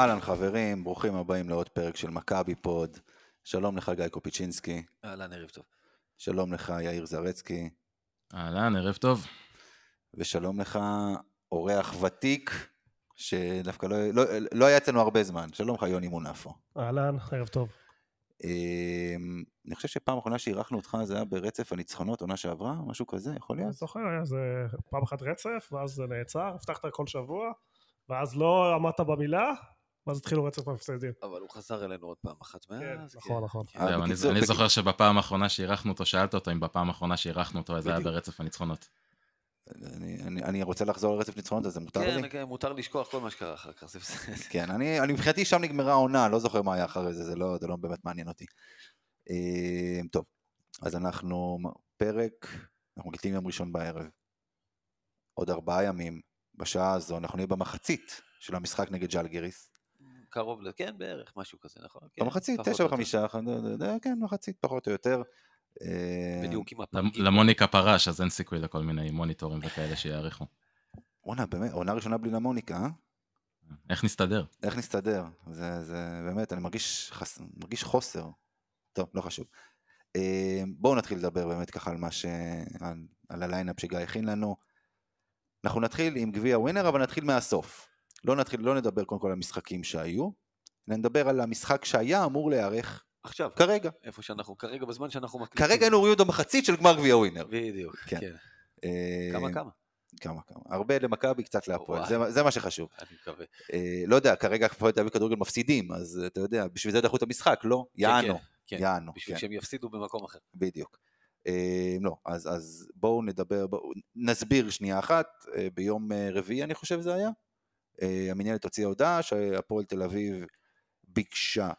אהלן חברים, ברוכים הבאים לעוד פרק של מכבי פוד. שלום לך גיא קופיצ'ינסקי, אהלן, ערב טוב. שלום לך יאיר זרצקי, אהלן, ערב טוב. ושלום לך אורח ותיק, שדווקא לא, לא, לא היה אצלנו הרבה זמן. שלום לך יוני מונפו. אהלן, ערב טוב. אמ, אני חושב שפעם אחרונה שאירחנו אותך זה היה ברצף הניצחונות, עונה שעברה, משהו כזה, יכול אני להיות? זוכר, היה איזה פעם אחת רצף, ואז זה נעצר, הבטחת כל שבוע, ואז לא עמדת במילה, ואז התחילו רצף ההפסדים. אבל הוא חזר אלינו עוד פעם אחת כן, מאז. נכון, נכון. כן. אה, אני- זוכר שבפעם האחרונה שאירחנו אותו, שאלת אותו אם בפעם האחרונה שאירחנו אותו, זה היה. ברצף הניצחונות. אני, אני, אני רוצה לחזור לרצף ניצחונות, אז זה מותר לי? כן, כן, מותר לשכוח כל מה שקרה אחר כך, זה בסדר. כן, אני, אני מבחינתי שם נגמרה העונה, לא זוכר מה היה אחרי זה, זה לא, זה לא באמת מעניין אותי. אה, טוב, אז אנחנו, פרק, אנחנו מקליטים יום ראשון בערב. עוד ארבעה ימים, בשעה הזו, אנחנו נהיה במחצית של המשחק נגד ג'לגיריס. קרוב ל... כן, בערך, משהו כזה, נכון? כן, במחצית, תשע. וחמישה, אה, כן, מחצית, פחות או יותר. אה, בדיוק עם הפרקים. למוניקה פרש, אז אין סיכוי לכל מיני מוניטורים וכאלה שיעריכו. וואנה, באמת, עונה ראשונה בלי למוניקה, אה? איך נסתדר? איך נסתדר? זה, זה באמת, אני מרגיש, חס... מרגיש חוסר. טוב, לא חשוב. אה, בואו נתחיל לדבר באמת ככה על מה ש... על, על ה lineup שגיא הכין לנו. אנחנו נתחיל עם גביע ווינר, אבל נתחיל מהסוף. לא נתחיל, לא נדבר קודם כל על המשחקים שהיו, אלא נדבר על המשחק שהיה אמור להיערך עכשיו, כרגע. איפה שאנחנו, כרגע בזמן שאנחנו מקליטים. כרגע היינו רואים אותו מחצית של גמר גביע ווינר. בדיוק, כן. כן. אה, כמה כמה? כמה כמה. הרבה למכבי, קצת להפועל. זה, זה מה שחשוב. אני מקווה. אה, לא יודע, כרגע הפועל תל אביב כדורגל מפסידים, אז אתה יודע, בשביל זה דחו את המשחק, לא? יענו, כן, יענו, בשביל כן. שהם יפסידו במקום אחר. בדיוק. אה, לא, אז, אז בואו נדבר, בואו, נסביר שנייה אחת, אה, ביום אה, רביעי אני חושב זה היה, המנהלת הוציאה הודעה שהפועל תל אביב ביקשה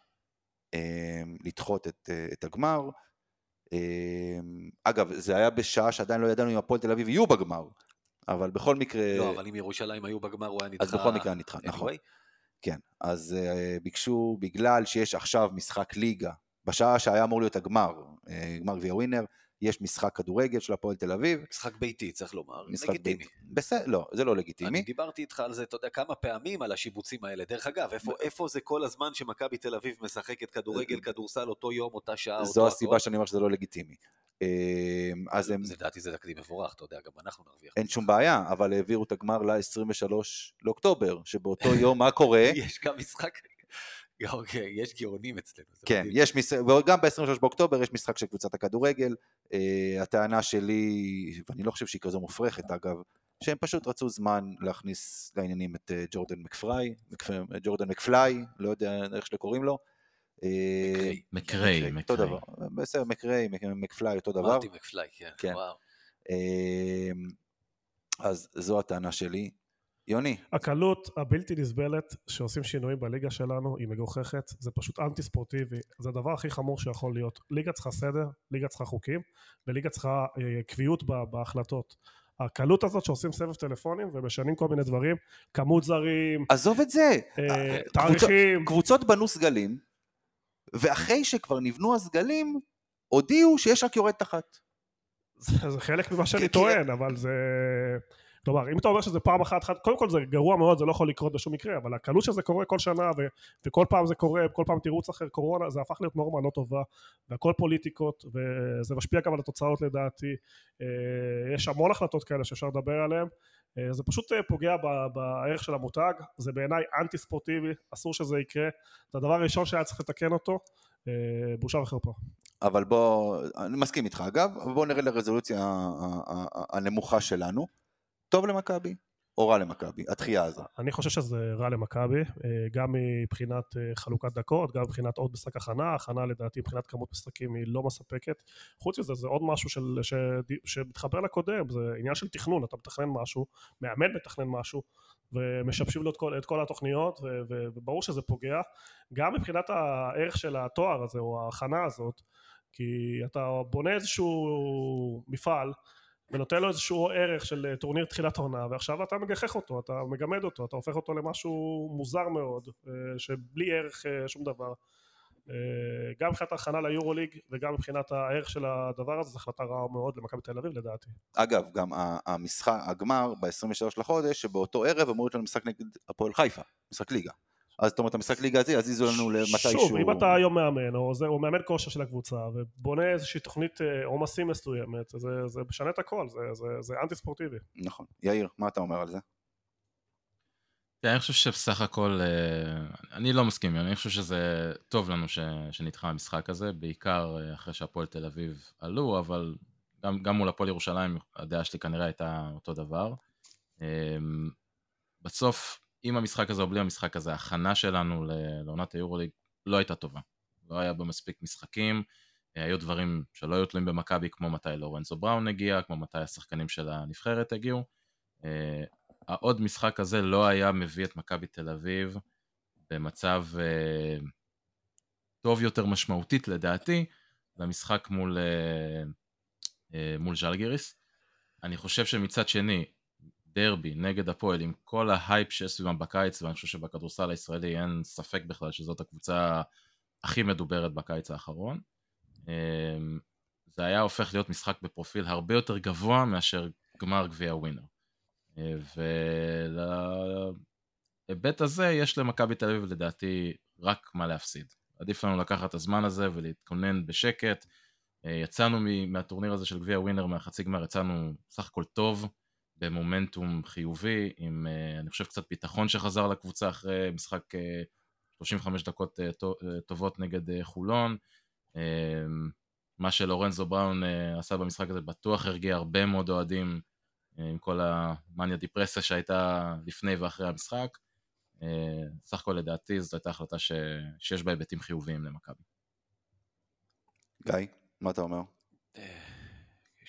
אה, לדחות את, אה, את הגמר. אה, אגב, זה היה בשעה שעדיין לא ידענו אם הפועל תל אביב יהיו בגמר, אבל בכל מקרה, לא, אבל אם ירושלים היו בגמר, הוא היה נדחה. אז בכל מקרה נדחה, נכון. כן, אז ביקשו, בגלל שיש עכשיו משחק ליגה, בשעה שהיה אמור להיות הגמר, גמר גביע ווינר, יש משחק כדורגל של הפועל תל אביב, משחק ביתי, צריך לומר. משחק לגיטימי. ביתי. בסדר, לא, זה לא אני לגיטימי. דיברתי איתך על זה, אתה יודע, כמה פעמים על השיבוצים האלה. דרך אגב, איפה, איפה זה כל הזמן שמכבי תל אביב משחקת כדורגל, כדורסל, אותו יום, אותה שעה, אותו זו הכל? הסיבה שאני אומר שזה לא לגיטימי. אה, אז הם, זה לדעתי זה תקדים מבורך, אתה יודע, גם אנחנו נרוויח. אין שום בעיה, אבל העבירו את הגמר ל-23 לאוקטובר, שבאותו יום מה קורה? יש גם משחק, אוקיי, יש גאונים אצלנו. כן. יש משחק, וגם ב-23 באוקטובר יש משחק של קבוצת הכדורגל. אה, הטענה שלי, ואני לא חושב שהיא כזו מופרכת אגב, שהם פשוט רצו זמן להכניס לעניינים את אה, ג'ורדן מקפריי, מקפ- ג'ורדן מקפליי, לא יודע איך שקוראים לו. אה, מקריי. מקריי, אותו. דבר, בסדר, מקריי, מק- מקפליי, אותו דבר. מרטי מקפליי, כן, כן. וואו. אז זו הטענה שלי. יוני, הקלות הבלתי נסבלת שעושים שינויים בליגה שלנו היא מגוחכת, זה פשוט אנטי ספורטיבי, זה הדבר הכי חמור שיכול להיות. ליגה צריכה סדר, ליגה צריכה חוקים, וליגה צריכה אה, קביעות ב- בהחלטות. הקלות הזאת שעושים סבב טלפונים ומשנים כל מיני דברים, כמות זרים, עזוב את זה. אה, קבוצות- תאריכים, קבוצות בנו סגלים, ואחרי שכבר נבנו הסגלים, הודיעו שיש רק יורדת אחת. זה, זה חלק ממה שאני כי- טוען, אבל זה... כלומר, אם אתה אומר שזה פעם אחת, אחת, קודם כל זה גרוע מאוד, זה לא יכול לקרות בשום מקרה, אבל הקלות שזה קורה כל שנה, ו, וכל פעם זה קורה, כל פעם תירוץ אחר קורונה, זה הפך להיות נורמה לא טובה, והכל פוליטיקות, וזה משפיע גם על התוצאות לדעתי. אה, יש המון החלטות כאלה שאפשר לדבר עליהן. אה, זה פשוט אה, פוגע בערך של המותג, זה בעיניי אנטי ספורטיבי, אסור שזה יקרה. זה הדבר הראשון שהיה צריך לתקן אותו, בושה וחרפה. אבל בוא, אני מסכים איתך אגב, בוא נרד לרזולוציה הנמוכה שלנו. טוב למכבי, או רע למכבי, התחייה הזו? אני חושב שזה רע למכבי, אה, גם מבחינת אה, חלוקת דקות, גם מבחינת עוד משחק הכנה, הכנה לדעתי מבחינת כמות משחקים היא לא מספקת. חוץ מזה זה עוד משהו של, ש, שמתחבר לקודם, זה עניין של תכנון, אתה מתכנן משהו, מאמן מתכנן משהו, ומשבשים לו את כל, את כל התוכניות, ו, ו, וברור שזה פוגע. גם מבחינת הערך של התואר הזה, או ההכנה הזאת, כי אתה בונה איזשהו מפעל, ונותן לו איזשהו ערך של אה, טורניר תחילת העונה, ועכשיו אתה מגחך אותו, אתה מגמד אותו, אתה הופך אותו למשהו מוזר מאוד, אה, שבלי ערך אה, שום דבר. גם מבחינת ההכנה ליורוליג וגם מבחינת הערך של הדבר הזה, זו החלטה רעה מאוד למכבי תל אביב לדעתי. אגב, גם המשחק, הגמר ב-23 לחודש, שבאותו ערב אמור להיות לנו משחק נגד הפועל חיפה, משחק ליגה. אז זאת אומרת, המשחק ליגה הזה יזיזו לנו למתישהו... שוב, אם אתה היום מאמן, או, זה, או מאמן כושר של הקבוצה, ובונה איזושהי תוכנית אה, עומסים מסוימת, זה, זה משנה את הכל, זה, זה, זה אנטי ספורטיבי. נכון. יאיר, מה אתה אומר על זה? אני חושב שבסך הכל, אה, אני לא מסכים, אני חושב שזה טוב לנו ש, שנדחה המשחק הזה, בעיקר אה, אחרי שהפועל תל אביב עלו, אבל גם, גם מול הפועל ירושלים הדעה שלי כנראה הייתה אותו דבר. בסוף עם המשחק הזה או בלי המשחק הזה, ההכנה שלנו לעונת היורוליג לא הייתה טובה. לא היה בה מספיק משחקים, היו דברים שלא היו תלויים במכבי, כמו מתי לורנזו בראון הגיע, כמו מתי השחקנים של הנבחרת הגיעו. אה, העוד משחק הזה לא היה מביא את מכבי תל אביב במצב אה, טוב יותר משמעותית לדעתי למשחק מול, אה, מול ז'לגיריס. אני חושב שמצד שני, דרבי נגד הפועל עם כל ההייפ שיש סביבם בקיץ ואני חושב שבכדורסל הישראלי אין ספק בכלל שזאת הקבוצה הכי מדוברת בקיץ האחרון. אמ, זה היה הופך להיות משחק בפרופיל הרבה יותר גבוה מאשר גמר גביע ווינר. אה, ולהיבט הזה יש למכבי תל אביב לדעתי רק מה להפסיד. עדיף לנו לקחת את הזמן הזה ולהתכונן בשקט. אה, יצאנו מהטורניר הזה של גביע ווינר מהחצי גמר יצאנו סך הכל טוב במומנטום חיובי, עם אה, אני חושב קצת ביטחון שחזר לקבוצה אחרי משחק 35 אה, דקות אה, טובות נגד חולון. מה שלורנזו בראון עשה במשחק הזה בטוח הרגיע הרבה מאוד אוהדים עם כל המאניה דיפרסיה שהייתה לפני ואחרי המשחק. סך הכל לדעתי זו הייתה החלטה ש... שיש בה היבטים חיוביים למכבי. גיא, מה אתה אומר?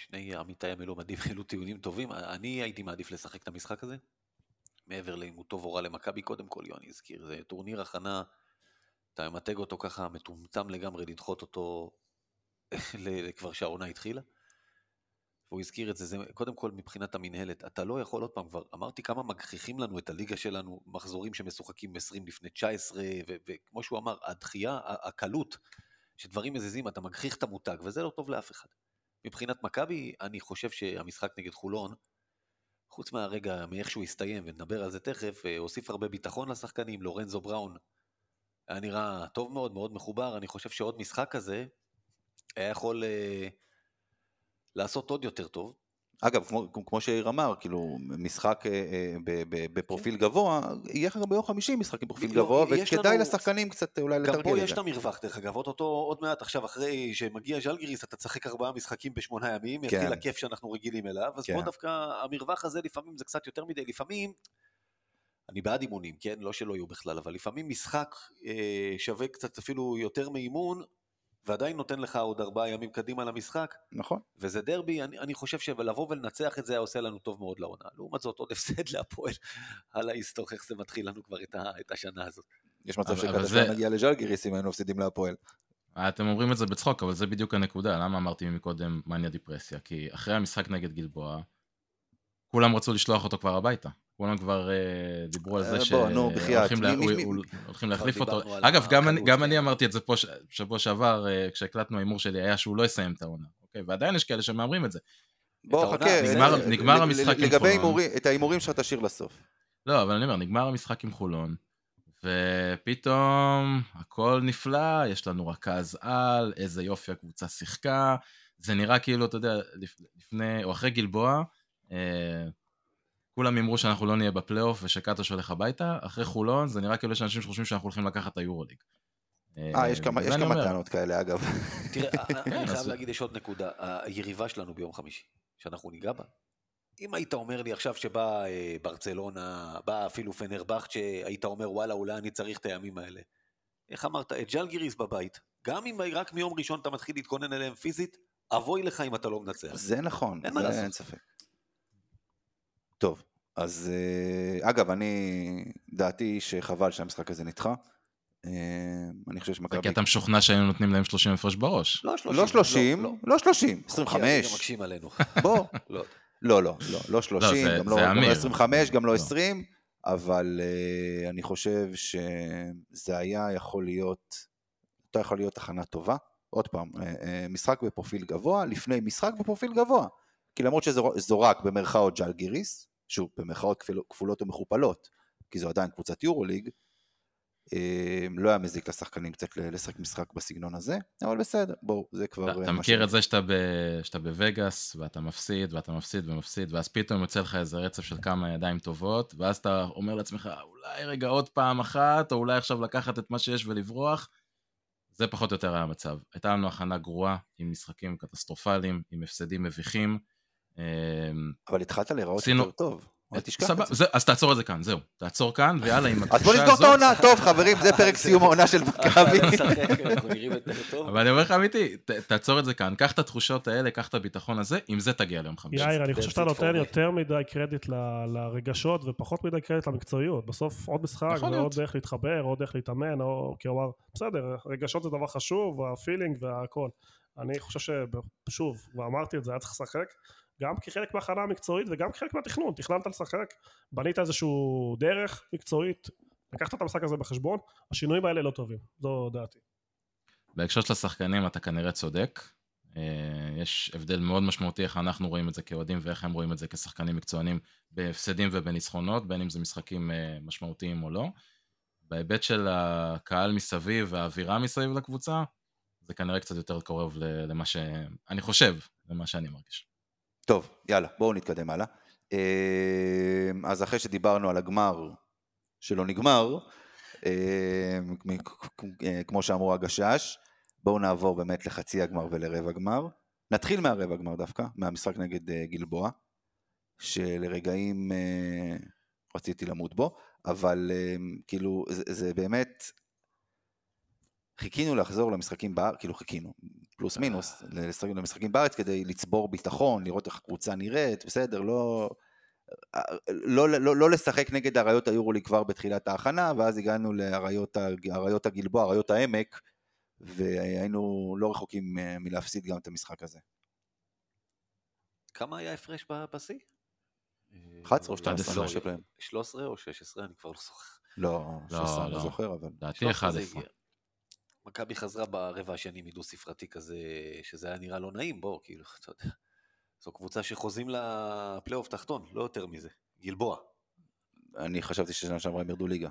שני עמיתי המלומדים העלו טיעונים טובים, אני הייתי מעדיף לשחק את המשחק הזה, מעבר לאם הוא טוב או רע למכבי, קודם כל יוני הזכיר, זה טורניר הכנה, אתה ממתג אותו ככה מטומטם לגמרי, לדחות אותו כבר שהעונה התחילה. והוא הזכיר את זה, זה קודם כל מבחינת המינהלת, אתה לא יכול עוד פעם, כבר אמרתי כמה מגחיכים לנו את הליגה שלנו, מחזורים שמשוחקים 20 לפני 19, וכמו שהוא אמר, הדחייה, הקלות, שדברים מזיזים, אתה מגחיך את המותג, וזה לא טוב לאף אחד. מבחינת מכבי, אני חושב שהמשחק נגד חולון, חוץ מהרגע, מאיך שהוא הסתיים, ונדבר על זה תכף, אה, הוסיף הרבה ביטחון לשחקנים, לורנזו בראון היה נראה טוב מאוד, מאוד מחובר, אני חושב שעוד משחק כזה היה יכול אה, לעשות עוד יותר טוב. אגב, כמו, כמו שיאיר אמר, כאילו, משחק אה, אה, בפרופיל כן. גבוה, יהיה לך גם ביום חמישי משחק עם פרופיל גבוה, וכדאי לנו... לשחקנים קצת אולי לתרגל את זה. גם פה יש את המרווח, דרך אגב, אותו עוד מעט, עכשיו, אחרי שמגיע ז'לגיריס, אתה תשחק ארבעה משחקים בשמונה ימים, כן. יתחיל הכיף שאנחנו רגילים אליו, אז כן. פה דווקא המרווח הזה לפעמים זה קצת יותר מדי, לפעמים... אני בעד אימונים, כן? לא שלא יהיו בכלל, אבל לפעמים משחק אה, שווה קצת אפילו יותר מאימון, ועדיין נותן לך עוד ארבעה ימים קדימה למשחק. נכון. וזה דרבי, אני, אני חושב שלבוא ולנצח את זה היה עושה לנו טוב מאוד לעונה. לעומת זאת, עוד הפסד להפועל על ההיסטור, איך זה מתחיל לנו כבר את, ה, את השנה הזאת. יש מצב שכזה זה... נגיע לז'לגיריס אם היינו מפסידים להפועל. אתם אומרים את זה בצחוק, אבל זה בדיוק הנקודה. למה אמרתי מקודם מניה דיפרסיה? כי אחרי המשחק נגד גלבוע, כולם רצו לשלוח אותו כבר הביתה. כולם כבר uh, דיברו על זה אה, שהולכים להחליף אותו. אגב, גם אני, אמרתי את זה פה שבוע שעבר, uh, כשהקלטנו ההימור שלי, היה שהוא לא יסיים את העונה. אוקיי? ועדיין יש כאלה שמהמרים את זה. בוא, חכה. נגמר, המשחק עם חולון. לגבי את ההימורים שלך תשאיר לסוף. לא, אבל אני אומר, נגמר המשחק עם חולון, ופתאום הכל נפלא, יש לנו רכז על, איזה יופי הקבוצה שיחקה. זה נראה כאילו, אתה יודע, לפני, או אחרי גלבוע, כולם אמרו שאנחנו לא נהיה בפלייאוף ושקטוש הולך הביתה, אחרי חולון זה נראה כאילו יש אנשים שחושבים שאנחנו הולכים לקחת את היורוליג. אה, יש כמה, יש כמה טענות כאלה אגב. תראה, אני חייב להגיד, יש עוד נקודה, היריבה שלנו ביום חמישי, שאנחנו ניגע בה, אם היית אומר לי עכשיו שבא אה, ברצלונה, בא אפילו פנרבכט, שהיית אומר וואלה אולי אני צריך את הימים האלה. איך אמרת? את ג'לגיריס בבית. גם אם רק מיום ראשון אתה מתחיל להתכונן אליהם פיזית, אבוי לך אם אתה לא מנצח. זה נכון, אין מה לעשות. אין ספק. טוב, אז אה, אגב, אני, דעתי שחבל שהמשחק הזה נדחה. אה, אני חושב שמכבי... כי אתה משוכנע שהיינו נותנים להם 30 הפרש בראש. לא 30. לא 30, לא. לא 30, כי 25. הליגה מקשים עלינו. בוא. לא. לא, לא, לא, לא 30, זה- גם לא זה גם לא אמיר. 25, גם לא לא. 20, אבל אה, אני חושב שזה היה יכול להיות, הייתה יכול להיות הכנה טובה. עוד פעם, משחק בפרופיל גבוה, לפני משחק בפרופיל גבוה. כי למרות שזו רק במרכאות ג'לגיריס, שוב, במרכאות כפול- כפולות ומכופלות, כי זו עדיין קבוצת יורוליג, אה, לא היה מזיק לשחקנים קצת לשחק משחק בסגנון הזה, אבל בסדר, בואו, זה כבר... אתה אה, אתה מכיר את זה שאתה ב- שאתה בווגאס, ואתה מפסיד, ואתה מפסיד ומפסיד, ואז פתאום יוצא לך איזה רצף של כמה ידיים טובות, ואז אתה אומר לעצמך, אולי רגע עוד פעם אחת, או אולי עכשיו לקחת את מה שיש ולברוח. זה פחות או יותר היה המצב. הייתה לנו הכנה גרועה, עם משחקים קטסטרופליים, עם הפסדים מביכים. אמ, אבל התחלת להיראות יותר טוב, אל תשכח סבבה, את זה. זה, אז תעצור את זה כאן, זהו. תעצור כאן, ויאללה, עם אז בוא התחושה נסגור את הזאת... העונה, טוב חברים, זה פרק סיום העונה של מכבי. אבל אני אומר לך אמיתי, תעצור את זה כאן, קח את התחושות האלה, קח את הביטחון הזה, עם זה תגיע ליום חמישי. יאיר, אני חושב שאתה נותן. יותר מדי קרדיט ל- לרגשות ופחות מדי קרדיט למקצועיות. בסוף עוד משחק יכול זה להיות. עוד דרך להתחבר, עוד דרך להתאמן, או כלומר, בסדר, רגשות זה דבר חשוב, ה feeling והכל. אני חושב ששוב, ואמרתי את זה, היה צריך לשחק, גם כחלק מההכנה המקצועית וגם כחלק מהתכנון. תכננת לשחק, בנית איזשהו דרך מקצועית, לקחת את המשחק הזה בחשבון, השינויים האלה לא טובים, זו דעתי. בהקשר של השחקנים אתה כנראה צודק. אה, יש הבדל מאוד משמעותי איך אנחנו רואים את זה כאוהדים ואיך הם רואים את זה כשחקנים מקצוענים בהפסדים ובניצחונות, בין אם זה משחקים אה, משמעותיים או לא. בהיבט של הקהל מסביב והאווירה מסביב לקבוצה, זה כנראה קצת יותר קרוב למה ש... אני חושב, למה שאני מרגיש. טוב, יאללה, בואו נתקדם הלאה. אה, אז אחרי שדיברנו על הגמר שלא נגמר, אה, אה, כמו שאמרו הגשש, בואו נעבור באמת לחצי הגמר ולרבע גמר. נתחיל מהרבע גמר דווקא, מהמשחק נגד גלבוע, שלרגעים רציתי למות בו, אבל כאילו זה, זה באמת, חיכינו לחזור למשחקים בארץ, כאילו חיכינו, פלוס מינוס, לשחק- למשחקים בארץ כדי לצבור ביטחון, לראות איך הקבוצה נראית, בסדר, לא, לא, לא, לא לשחק נגד אריות היורוליג כבר בתחילת ההכנה, ואז הגענו לאריות הגלבוע, אריות העמק, והיינו לא רחוקים אה, מלהפסיד גם את המשחק הזה. כמה היה ההפרש ב- בשיא? 11 או 12, לא, אני חושב להם. 13 או 16, אני כבר לא זוכר. לא, לא, 16, אני לא לא. זוכר, אבל... לדעתי 13 זה 11. מכבי חזרה ברבע השני מדו ספרתי כזה, שזה היה נראה לא נעים, בוא, כאילו, אתה יודע. זו קבוצה שחוזים לפלייאוף תחתון, לא יותר מזה. גלבוע. אני חשבתי ששנה שעברה הם ירדו ליגה,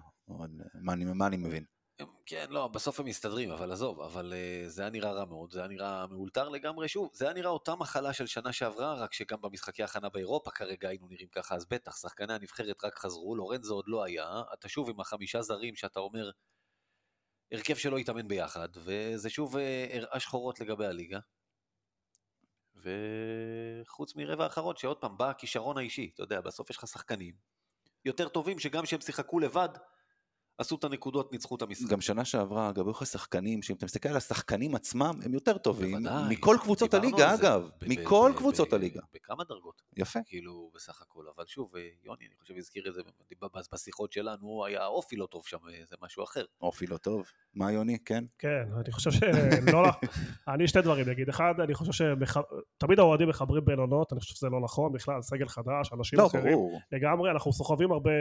מה אני, מה אני מבין? הם, כן, לא, בסוף הם מסתדרים, אבל עזוב, אבל uh, זה היה נראה רע מאוד, זה היה נראה מאולתר לגמרי, שוב, זה היה נראה אותה מחלה של שנה שעברה, רק שגם במשחקי הכנה באירופה כרגע היינו נראים ככה, אז בטח, שחקני הנבחרת רק חזרו, לורנזו עוד לא היה, אתה שוב עם החמישה זרים שאתה אומר, הרכב שלא התאמן ביחד, וזה שוב אה, הראה שחורות לגבי הליגה. וחוץ מרבע האחרון, שעוד פעם, בא הכישרון האישי, אתה יודע, בסוף יש לך שחקנים יותר טובים, שגם כשהם שיחקו לבד, עשו את הנקודות, ניצחו את המשחק. גם שנה שעברה, אגב, היו לך שחקנים, שאם אתה מסתכל על השחקנים עצמם, הם יותר טובים, בוודאי, מכל קבוצות הליגה. אגב, מכל קבוצות הליגה. בכמה דרגות, יפה. כאילו, בסך הכל. אבל שוב, אה, יוני, אני חושב הזכיר את זה בשיחות שלנו, היה אופי לא טוב שם, אה, זה משהו אחר. אופי לא טוב. מה יוני? כן? כן, אני חושב ש... לא, אני שתי דברים אגיד. אחד, אני חושב שתמיד האוהדים מחברים בין עונות, אני חושב שזה לא נכון בכלל, סגל חדש, אנשים לא, אחרים. ברור. לגמרי, אנחנו סוחבים הרבה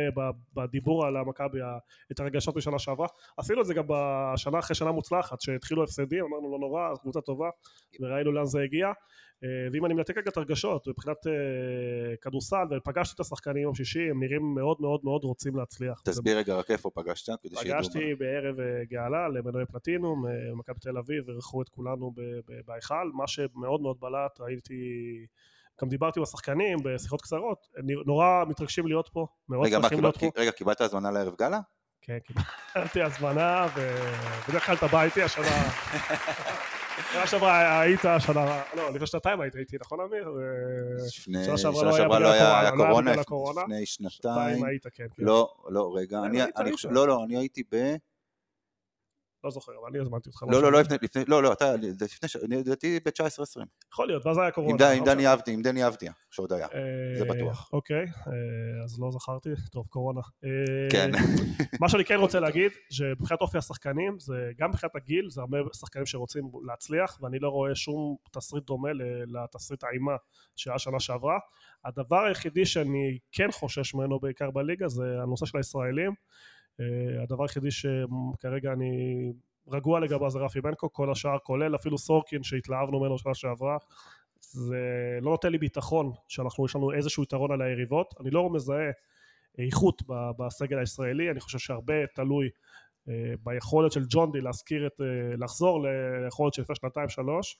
בדיבור על המכבי, ה- את הרגשות משנה שעברה. עשינו את זה גם בשנה אחרי שנה מוצלחת, שהתחילו הפסדים, אמרנו לא נורא, קבוצה טובה, וראינו לאן זה הגיע. אה, ואם אני מנתק רגע את הרגשות, מבחינת אה, כדורסל, ופגשתי את השחקנים יום שישי, הם נראים מאוד מאוד מאוד רוצים להצליח. תסביר רגע רק איפה פגשת, כדי שידעו. פגשתי בערב אה, גאלה למנועי פלטינום, מכבי תל אביב, אירחו את כולנו בהיכל, מה שמאוד מאוד בלט, הייתי, גם דיברתי עם השחקנים בשיחות קצרות, הם נורא מתרגשים להיות פה, מאוד שמחים להיות פה. רגע, קיבלת הזמנה לערב גאלה? כן, קיבלתי הזמנה, ובדרך כלל אתה בא איתי השנה, שנה שעברה היית, שנה, לא, לפני שנתיים היית איתי, נכון אמיר? שנה שעברה לא היה לא לא קורונה. לפני שנתיים היית, כן, כן. לא, לא, רגע, כן, אני. חושב, לא, לא, אני הייתי ב... לא זוכר, אבל אני הזמנתי אותך. לא, לא. לא, לפני, לפני, לא, לא, אתה, לפני, אני לדעתי ב-19-20. יכול להיות, ואז היה קורונה. עם אוקיי. דני אבדיה, עם דני אבדיה, שעוד היה. אה, זה בטוח. אוקיי, אה, אז לא זכרתי, טוב, קורונה. אה, כן. מה שאני כן רוצה להגיד, שמבחינת אופי השחקנים, זה גם מבחינת הגיל, זה הרבה שחקנים שרוצים להצליח, ואני לא רואה שום תסריט דומה לתסריט האימה שהיה שנה שעברה. הדבר היחידי שאני כן חושש ממנו בעיקר בליגה זה הנושא של הישראלים. אה, הדבר היחידי שכרגע אני רגוע לגביו זה רפי בנקו, כל השאר כולל אפילו סורקין שהתלהבנו ממנו שנה שעברה. זה לא נותן לי ביטחון שאנחנו, יש לנו איזשהו יתרון על היריבות. אני לא מזהה איכות בסגל הישראלי, אני חושב שהרבה תלוי אה, ביכולת של ג'ונדי להזכיר את, אה, לחזור ליכולת של לפני שנתיים שלוש,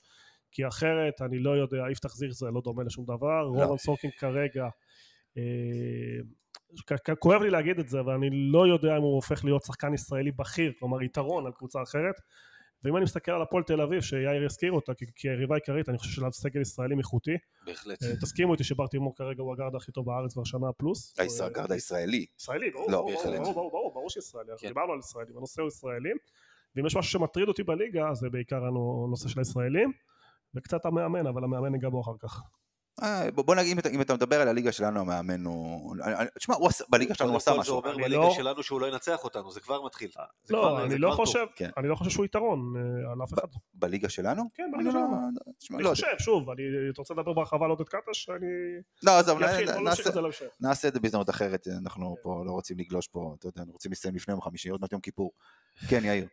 כי אחרת אני לא יודע, יפתח זיך זה לא דומה לשום דבר, רובן סורקין כרגע, כואב לי להגיד את זה, אבל אני לא יודע אם הוא הופך להיות שחקן ישראלי בכיר, כלומר יתרון על קבוצה אחרת, ואם אני מסתכל על הפועל תל אביב, שיאיר הזכיר אותה כ- כיריבה עיקרית, אני חושב שלנו סגל ישראלי איכותי, בהחלט. אה, תסכימו איתי שבר תימור כרגע הוא הגארד הכי טוב בארץ כבר שנה פלוס. הישראגרד הישראלי. ישראלי, ברור, לא, ברור. ברור, ברור, ברור, שישראלי, כן. דיברנו על ישראלים, הנושא הוא ישראלים, ואם יש משהו שמטריד אותי בליגה, זה בעיקר הנושא של הישראלים, וקצת המאמן, אבל המאמן ניגע בו אחר כך. אה, בוא נגיד, אם אתה- מדבר על הליגה שלנו, המאמן הוא... תשמע, בליגה שלנו הוא עשה משהו. זה אומר בליגה לא- שלנו שהוא לא ינצח אותנו, זה כבר מתחיל. זה לא, אני לא. חושב, כן. אני לא חושב שהוא יתרון אה, על אף אחד. בליגה שלנו? כן, בליגה לא- שלנו. אני לא חושב, שוב, אני, אתה רוצה לדבר בהרחבה על עודד קטש? אני לא, עזוב, אתחיל, נ- בוא נעשה- נמשיך את זה להמשך. נעשה את זה בהזדמנות אחרת, אנחנו פה לא רוצים לגלוש פה, אתה יודע, אנחנו רוצים לסיים לפני יום חמישי, עוד מעט יום כיפור. כן, יאיר.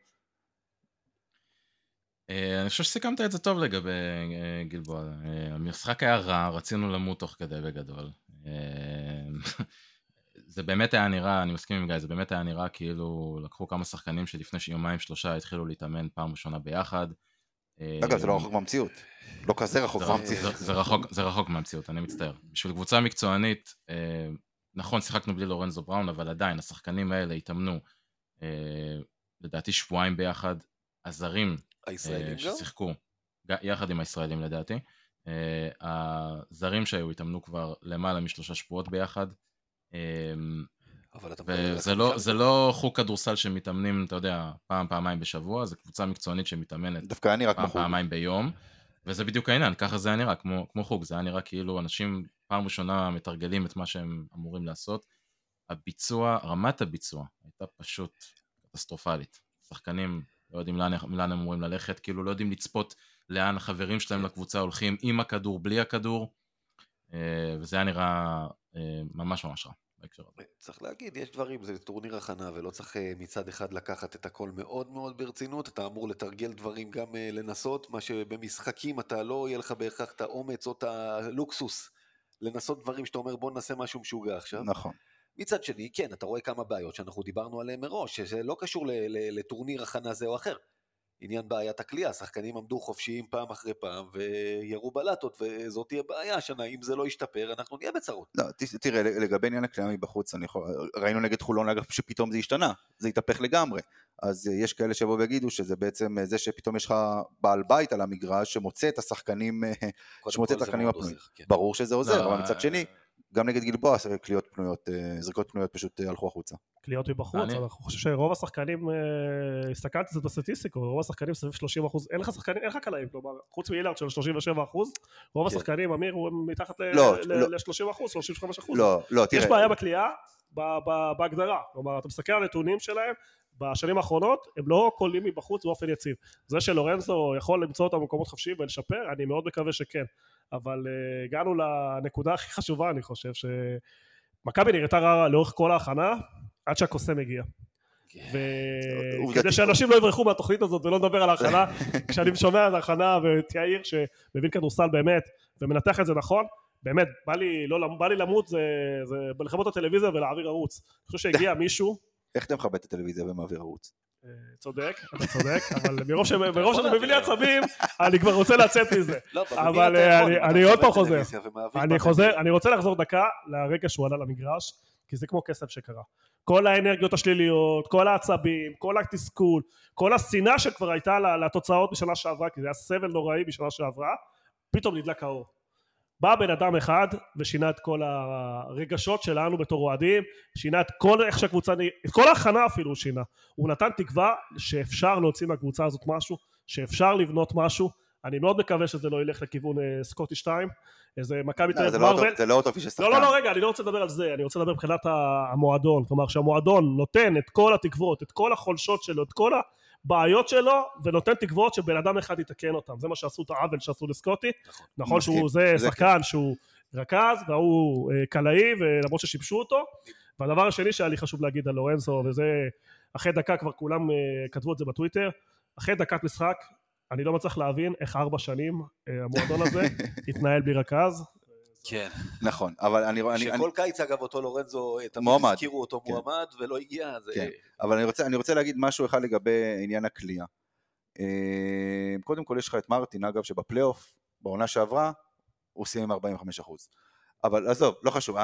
אה, אני חושב שסיכמת את זה טוב לגבי אה, גלבוע. אה, המשחק היה רע, רצינו למות תוך כדי בגדול. זה באמת היה נראה, אני מסכים עם גיא, זה באמת היה נראה כאילו לקחו כמה שחקנים שלפני יומיים שלושה התחילו להתאמן פעם ראשונה ביחד. אגב, זה לא רחוק מהמציאות. לא כזה רחוק מהמציאות. זה- רחוק- מהמציאות, אני מצטער. בשביל קבוצה מקצוענית, נכון, שיחקנו בלי לורנזו בראון, אבל עדיין, השחקנים האלה התאמנו, לדעתי שבועיים ביחד, הזרים הישראלים אה, גם? ששיחקו, יחד עם הישראלים לדעתי. אה, הזרים שהיו התאמנו כבר למעלה משלושה שבועות ביחד. אה, אבל אתה וזה לא? זה לא חוג כדורסל שמתאמנים, אתה יודע, פעם, פעמיים בשבוע, זו קבוצה מקצוענית שמתאמנת דווקא היה נראה כמו פעם, חוג. פעמיים ביום, וזה בדיוק העניין, ככה זה היה נראה, כמו, כמו חוג, זה היה נראה כאילו אנשים פעם ראשונה מתרגלים את מה שהם אמורים לעשות. הביצוע, רמת הביצוע הייתה פשוט קטסטרופלית. שחקנים לא יודעים לאן, לאן הם אמורים ללכת, כאילו לא יודעים לצפות לאן החברים שלהם לקבוצה הולכים עם הכדור, בלי הכדור, אה, וזה היה נראה אה, ממש ממש רע בהקשר הזה. צריך להגיד, יש דברים, זה טורניר הכנה, ולא צריך אה, מצד אחד לקחת את הכל מאוד מאוד ברצינות, אתה אמור לתרגל דברים גם לנסות, מה שבמשחקים אתה לא יהיה לך בהכרח את האומץ או את הלוקסוס לנסות דברים שאתה אומר בוא נעשה משהו משוגע עכשיו. נכון. מצד שני, כן, אתה רואה כמה בעיות שאנחנו דיברנו עליהן מראש, שזה לא קשור ל- ל- לטורניר הכנה זה או אחר. עניין בעיית הכלייה, שחקנים עמדו חופשיים פעם אחרי פעם וירו בלטות, וזאת תהיה בעיה השנה, אם זה לא ישתפר, אנחנו נהיה בצרות. לא, ת- תראה, לגבי עניין הקליעה מבחוץ, אני יכול... ראינו נגד חולון, אגב, שפתאום זה השתנה, זה התהפך לגמרי. אז אה, יש כאלה שיבואו ויגידו שזה בעצם אה, זה שפתאום יש לך בעל בית על המגרש שמוצא את השחקנים, אה, שמוצא את השחקנים הפנויים. כן. ברור שזה עוזר, לא, אבל מצד שני, גם נגד גלבוע קליעות פנויות, אה, זריקות פנויות פשוט אה, הלכו החוצה. קליעות מבחוץ, אני- אני חושב שרוב השחקנים, אה, הסתכלתי על זה בסטטיסטיקה, רוב השחקנים סביב 30 אחוז, אין לך שחקנים, אין לך קלעים, כלומר, חוץ מאילארד של 37 אחוז, רוב כן. השחקנים, אמיר, הוא מתחת לא, לא. ל-30 אחוז, 35 אחוז. לא, לא, יש תראה, בעיה בכלייה ב- ב- בהגדרה, כלומר, אתה מסתכל על הנתונים שלהם, בשנים האחרונות הם לא קולים מבחוץ באופן יציב. זה שלורנזו יכול למצוא אותם במקומות חופשיים ולשפר, אני מאוד מקווה שכן. אבל אה, הגענו לנקודה הכי חשובה, אני חושב, שמכבי נראתה רע לאורך כל ההכנה, עד שהקוסם הגיע. כן. וכדי שאנשים לא יברחו מהתוכנית הזאת ולא נדבר על ההכנה, כשאני שומע על ההכנה ואת יאיר שמבין כדורסל באמת ומנתח את זה נכון, באמת, בא לי, לא, בא לי למות, זה, זה לכבות את הטלוויזיה ולהעביר ערוץ. אני חושב שהגיע מישהו, איך אתה מכבד את הטלוויזיה ומעביר ערוץ? אה, צודק, אתה צודק, אבל מרוב ש- מרוב שאתה מביא לי עצבים, אני כבר רוצה לצאת מזה. לא, אבל, אה, אני- עוד פעם חוזר. אני. חוזר, אני רוצה לחזור דקה לרגע שהוא עלה למגרש, כי זה כמו כסף שקרה. כל האנרגיות השליליות, כל העצבים, כל התסכול, כל השנאה שכבר הייתה לתוצאות בשנה שעברה, כי זה היה סבל נוראי בשנה שעברה, פתאום נדלק האור. בא בן אדם אחד ושינה את כל הרגשות שלנו בתור אוהדים, שינה את כל איך שהקבוצה, את כל ההכנה אפילו הוא שינה. הוא נתן תקווה שאפשר להוציא מהקבוצה הזאת משהו, שאפשר לבנות משהו. אני מאוד מקווה שזה לא ילך לכיוון אה, סקוטי 2, איזה מכבי תל אביב מרוויל. זה לא אוטופי של שחקן. לא, לא, לא, רגע, אני לא רוצה לדבר על זה, אני רוצה לדבר מבחינת המועדון. כלומר, שהמועדון נותן את כל התקוות, את כל החולשות שלו, את כל הבעיות שלו, ונותן תקוות שבן אדם אחד יתקן אותם. זה מה שעשו את העוול שעשו לסקוטי. נכון שהוא זה שחקן שהוא רכז, והוא אה, קלעי, ולמרות ששיבשו אותו. והדבר השני שהיה לי חשוב להגיד על לורנזו, וזה אחרי דקה כבר כולם אה, כתבו את זה בטוויטר, אחרי דקת משחק, אני לא מצליח להבין איך ארבע שנים אה, המועדון הזה התנהל בלי רכז. כן. נכון, אבל אני... רואה... שכל קיץ אגב אותו לורנזו, תמיד מועמד. הזכירו אותו כן. מועמד ולא הגיע, זה... כן, אבל אני רוצה, אני רוצה להגיד משהו אחד לגבי עניין הכלייה. אה, קודם כל יש לך את מרטין, אגב, שבפלייאוף, בעונה שעברה, הוא סיים עם 45 אחוז. אבל עזוב, לא חשוב.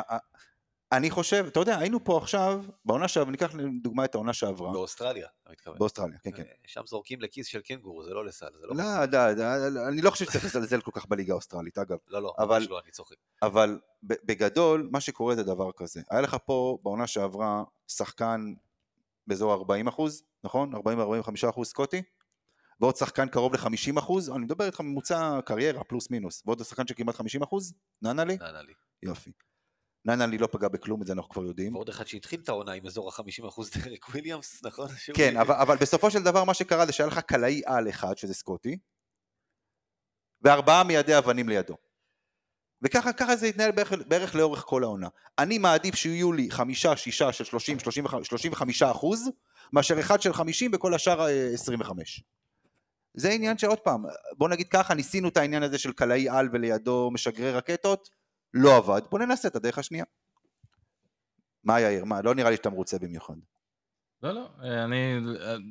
אני חושב, אתה יודע, היינו פה עכשיו, בעונה שעברה, ניקח לדוגמה את העונה שעברה, באוסטרליה, אתה מתכוון. באוסטרליה, כן, כן. שם זורקים לכיס של קנגורו, זה לא לסל, זה לא... לא, די, די, אני לא חושב שצריך לזלזל כל כך בליגה האוסטרלית, אגב. לא, לא, אבל- ממש לא, אני צוחק. אבל בגדול, מה שקורה זה דבר כזה. היה לך פה בעונה שעברה שחקן באזור 40 אחוז, נכון? 40-45 אחוז סקוטי, ועוד שחקן קרוב ל-50 אחוז, אני מדבר איתך ממוצע קריירה, פלוס מינוס, ועוד שחקן של כמעט 50 אחוז, נענה לי? נענה לי. יופי. נענה לי לא פגע בכלום, את זה אנחנו כבר יודעים. ועוד אחד שהתחיל את העונה עם אזור ה-50% דרק וויליאמס, נכון? כן, אבל, אבל בסופו של דבר מה שקרה זה שהיה לך קלעי על אחד, שזה סקוטי, וארבעה מיידי אבנים לידו. וככה ככה זה התנהל בערך, בערך לאורך כל העונה. אני מעדיף שיהיו לי חמישה, שישה של 30, 35, 35 אחוז, מאשר אחד של 50 וכל השאר אה, 25. זה עניין שעוד פעם, בוא נגיד ככה, ניסינו את העניין הזה של קלעי על ולידו משגרי רקטות, לא עבד, בוא ננסה את הדרך השנייה. מה יאיר? מה? לא נראה לי שאתה מרוצה במיוחד. לא, לא, אה, אני,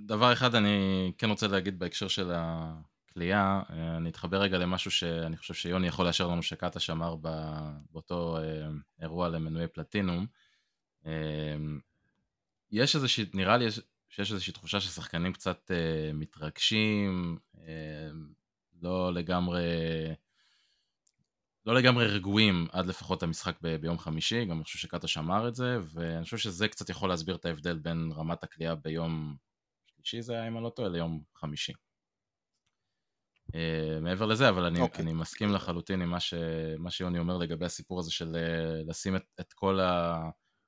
דבר אחד אני כן רוצה להגיד בהקשר של הכלייה, אה, אני אתחבר רגע למשהו שאני חושב שיוני יכול לאשר לנו שקטש אמר ב- באותו אה, אירוע למנויי פלטינום. יש איזושהי, נראה לי יש- שיש איזושהי תחושה ששחקנים קצת מתרגשים, לא לגמרי, לא לגמרי רגועים עד לפחות המשחק ב- ביום חמישי, גם אני חושב שקטש אמר את זה, ואני חושב שזה קצת יכול להסביר את ההבדל בין רמת הכלייה ביום שלישי זה היה, אם אני לא טועה, ליום חמישי. אה, מעבר לזה, אבל אני, אוקיי. אני מסכים לחלוטין עם מה, ש, מה שיוני אומר לגבי הסיפור הזה של אה, לשים את, את, כל ה,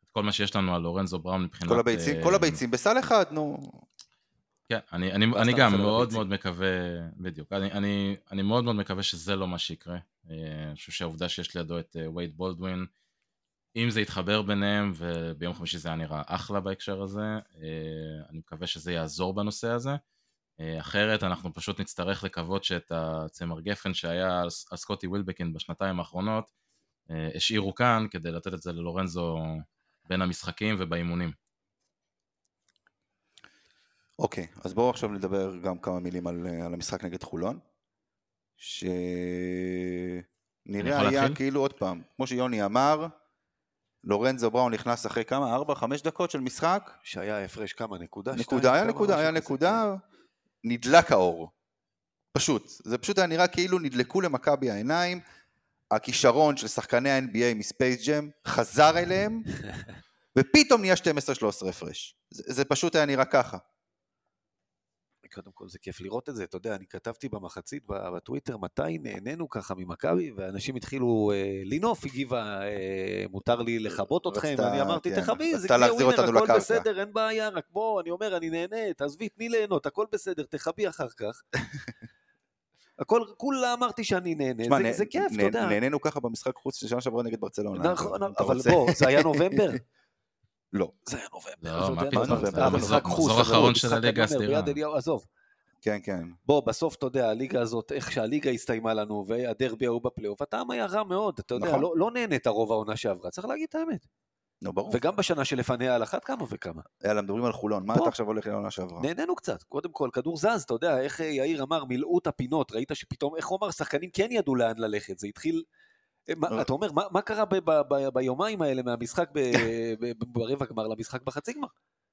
את כל מה שיש לנו על לורנזו בראון מבחינת... כל הביצים, אה, כל הביצים בסל אחד, נו. כן, אני, אני, ואז אני גם על מאוד. מאוד מקווה, בדיוק, אני, אני, אני מאוד מאוד מקווה שזה לא מה שיקרה. אה, אני חושב שהעובדה שיש לידו את אה, וייד בולדווין, אם זה יתחבר ביניהם, וביום חמישי זה היה נראה אחלה בהקשר הזה, אה, אני מקווה שזה יעזור בנושא הזה. אחרת אנחנו פשוט נצטרך לקוות שאת הצמר גפן שהיה על סקוטי ווילבקין בשנתיים האחרונות, השאירו כאן כדי לתת את זה ללורנזו בין המשחקים ובאימונים. אוקיי, אז בואו עכשיו נדבר גם כמה מילים על, אה, על המשחק נגד חולון. שנראה היה להתחיל? כאילו עוד פעם, כמו שיוני אמר, לורנזו בראון נכנס אחרי כמה? ארבע, חמש דקות של משחק? שהיה הפרש כמה, נקודה? נקודה, שתיים, היה נקודה, היה נקודה, נדלק האור. פשוט. זה פשוט היה נראה כאילו נדלקו למכבי העיניים, הכישרון של שחקני ה-NBA מספייס ג'ם חזר אליהם, ופתאום נהיה 12-13 הפרש. זה, זה פשוט היה נראה ככה. קודם כל זה כיף לראות את זה, אתה יודע, אני כתבתי במחצית בטוויטר מתי נהנינו ככה ממכבי, ואנשים התחילו, אה, לינוף הגיבה, אה, מותר לי לכבות אתכם, ואני אמרתי, כן, תכבי, זה גביע להחזיר ווינר, הכל לקרקע." בסדר, אין בעיה, רק בוא, אני אומר, אני נהנה, תעזבי, תני ליהנות, הכל בסדר, תכבי אחר כך. הכל, כולה אמרתי שאני נהנה, תשמע, זה- נה- זה כיף, נה- אתה יודע. נהנינו ככה במשחק חוץ של שנה שעברה נגד ברצלונה. נכון, אבל בוא, זה היה נובמבר? לא. זה היה נובמבר. לא, מה פתאום, זה אה, המחזור- משחק חוץ, המחזור חבר'ה, האחרון של הליגה הסדירה. עזוב. כן, כן. בוא, בסוף, אתה יודע, הליגה הזאת, איך שהליגה הסתיימה לנו, והדרבי ההוא בפלייאוף, הטעם היה רע מאוד, אתה יודע, נכון. לא, לא נהנית רוב העונה שעברה, צריך להגיד את האמת. נו, ברור. וגם בשנה שלפניה על אחת כמה וכמה. יאללה, מדברים על חולון. מה. אתה עכשיו הולך לעונה שעברה? נהנינו קצת, קודם כל, כדור זז, אתה יודע, איך אה, יאיר אמר, מילאו את הפינות, ראית שפתאום, איך הוא אמר, שחקנים כן ידעו לאן ללכת, זה התחיל אתה אומר, מה- קרה ביומיים האלה מהמשחק ברבע גמר למשחק בחצי גמר?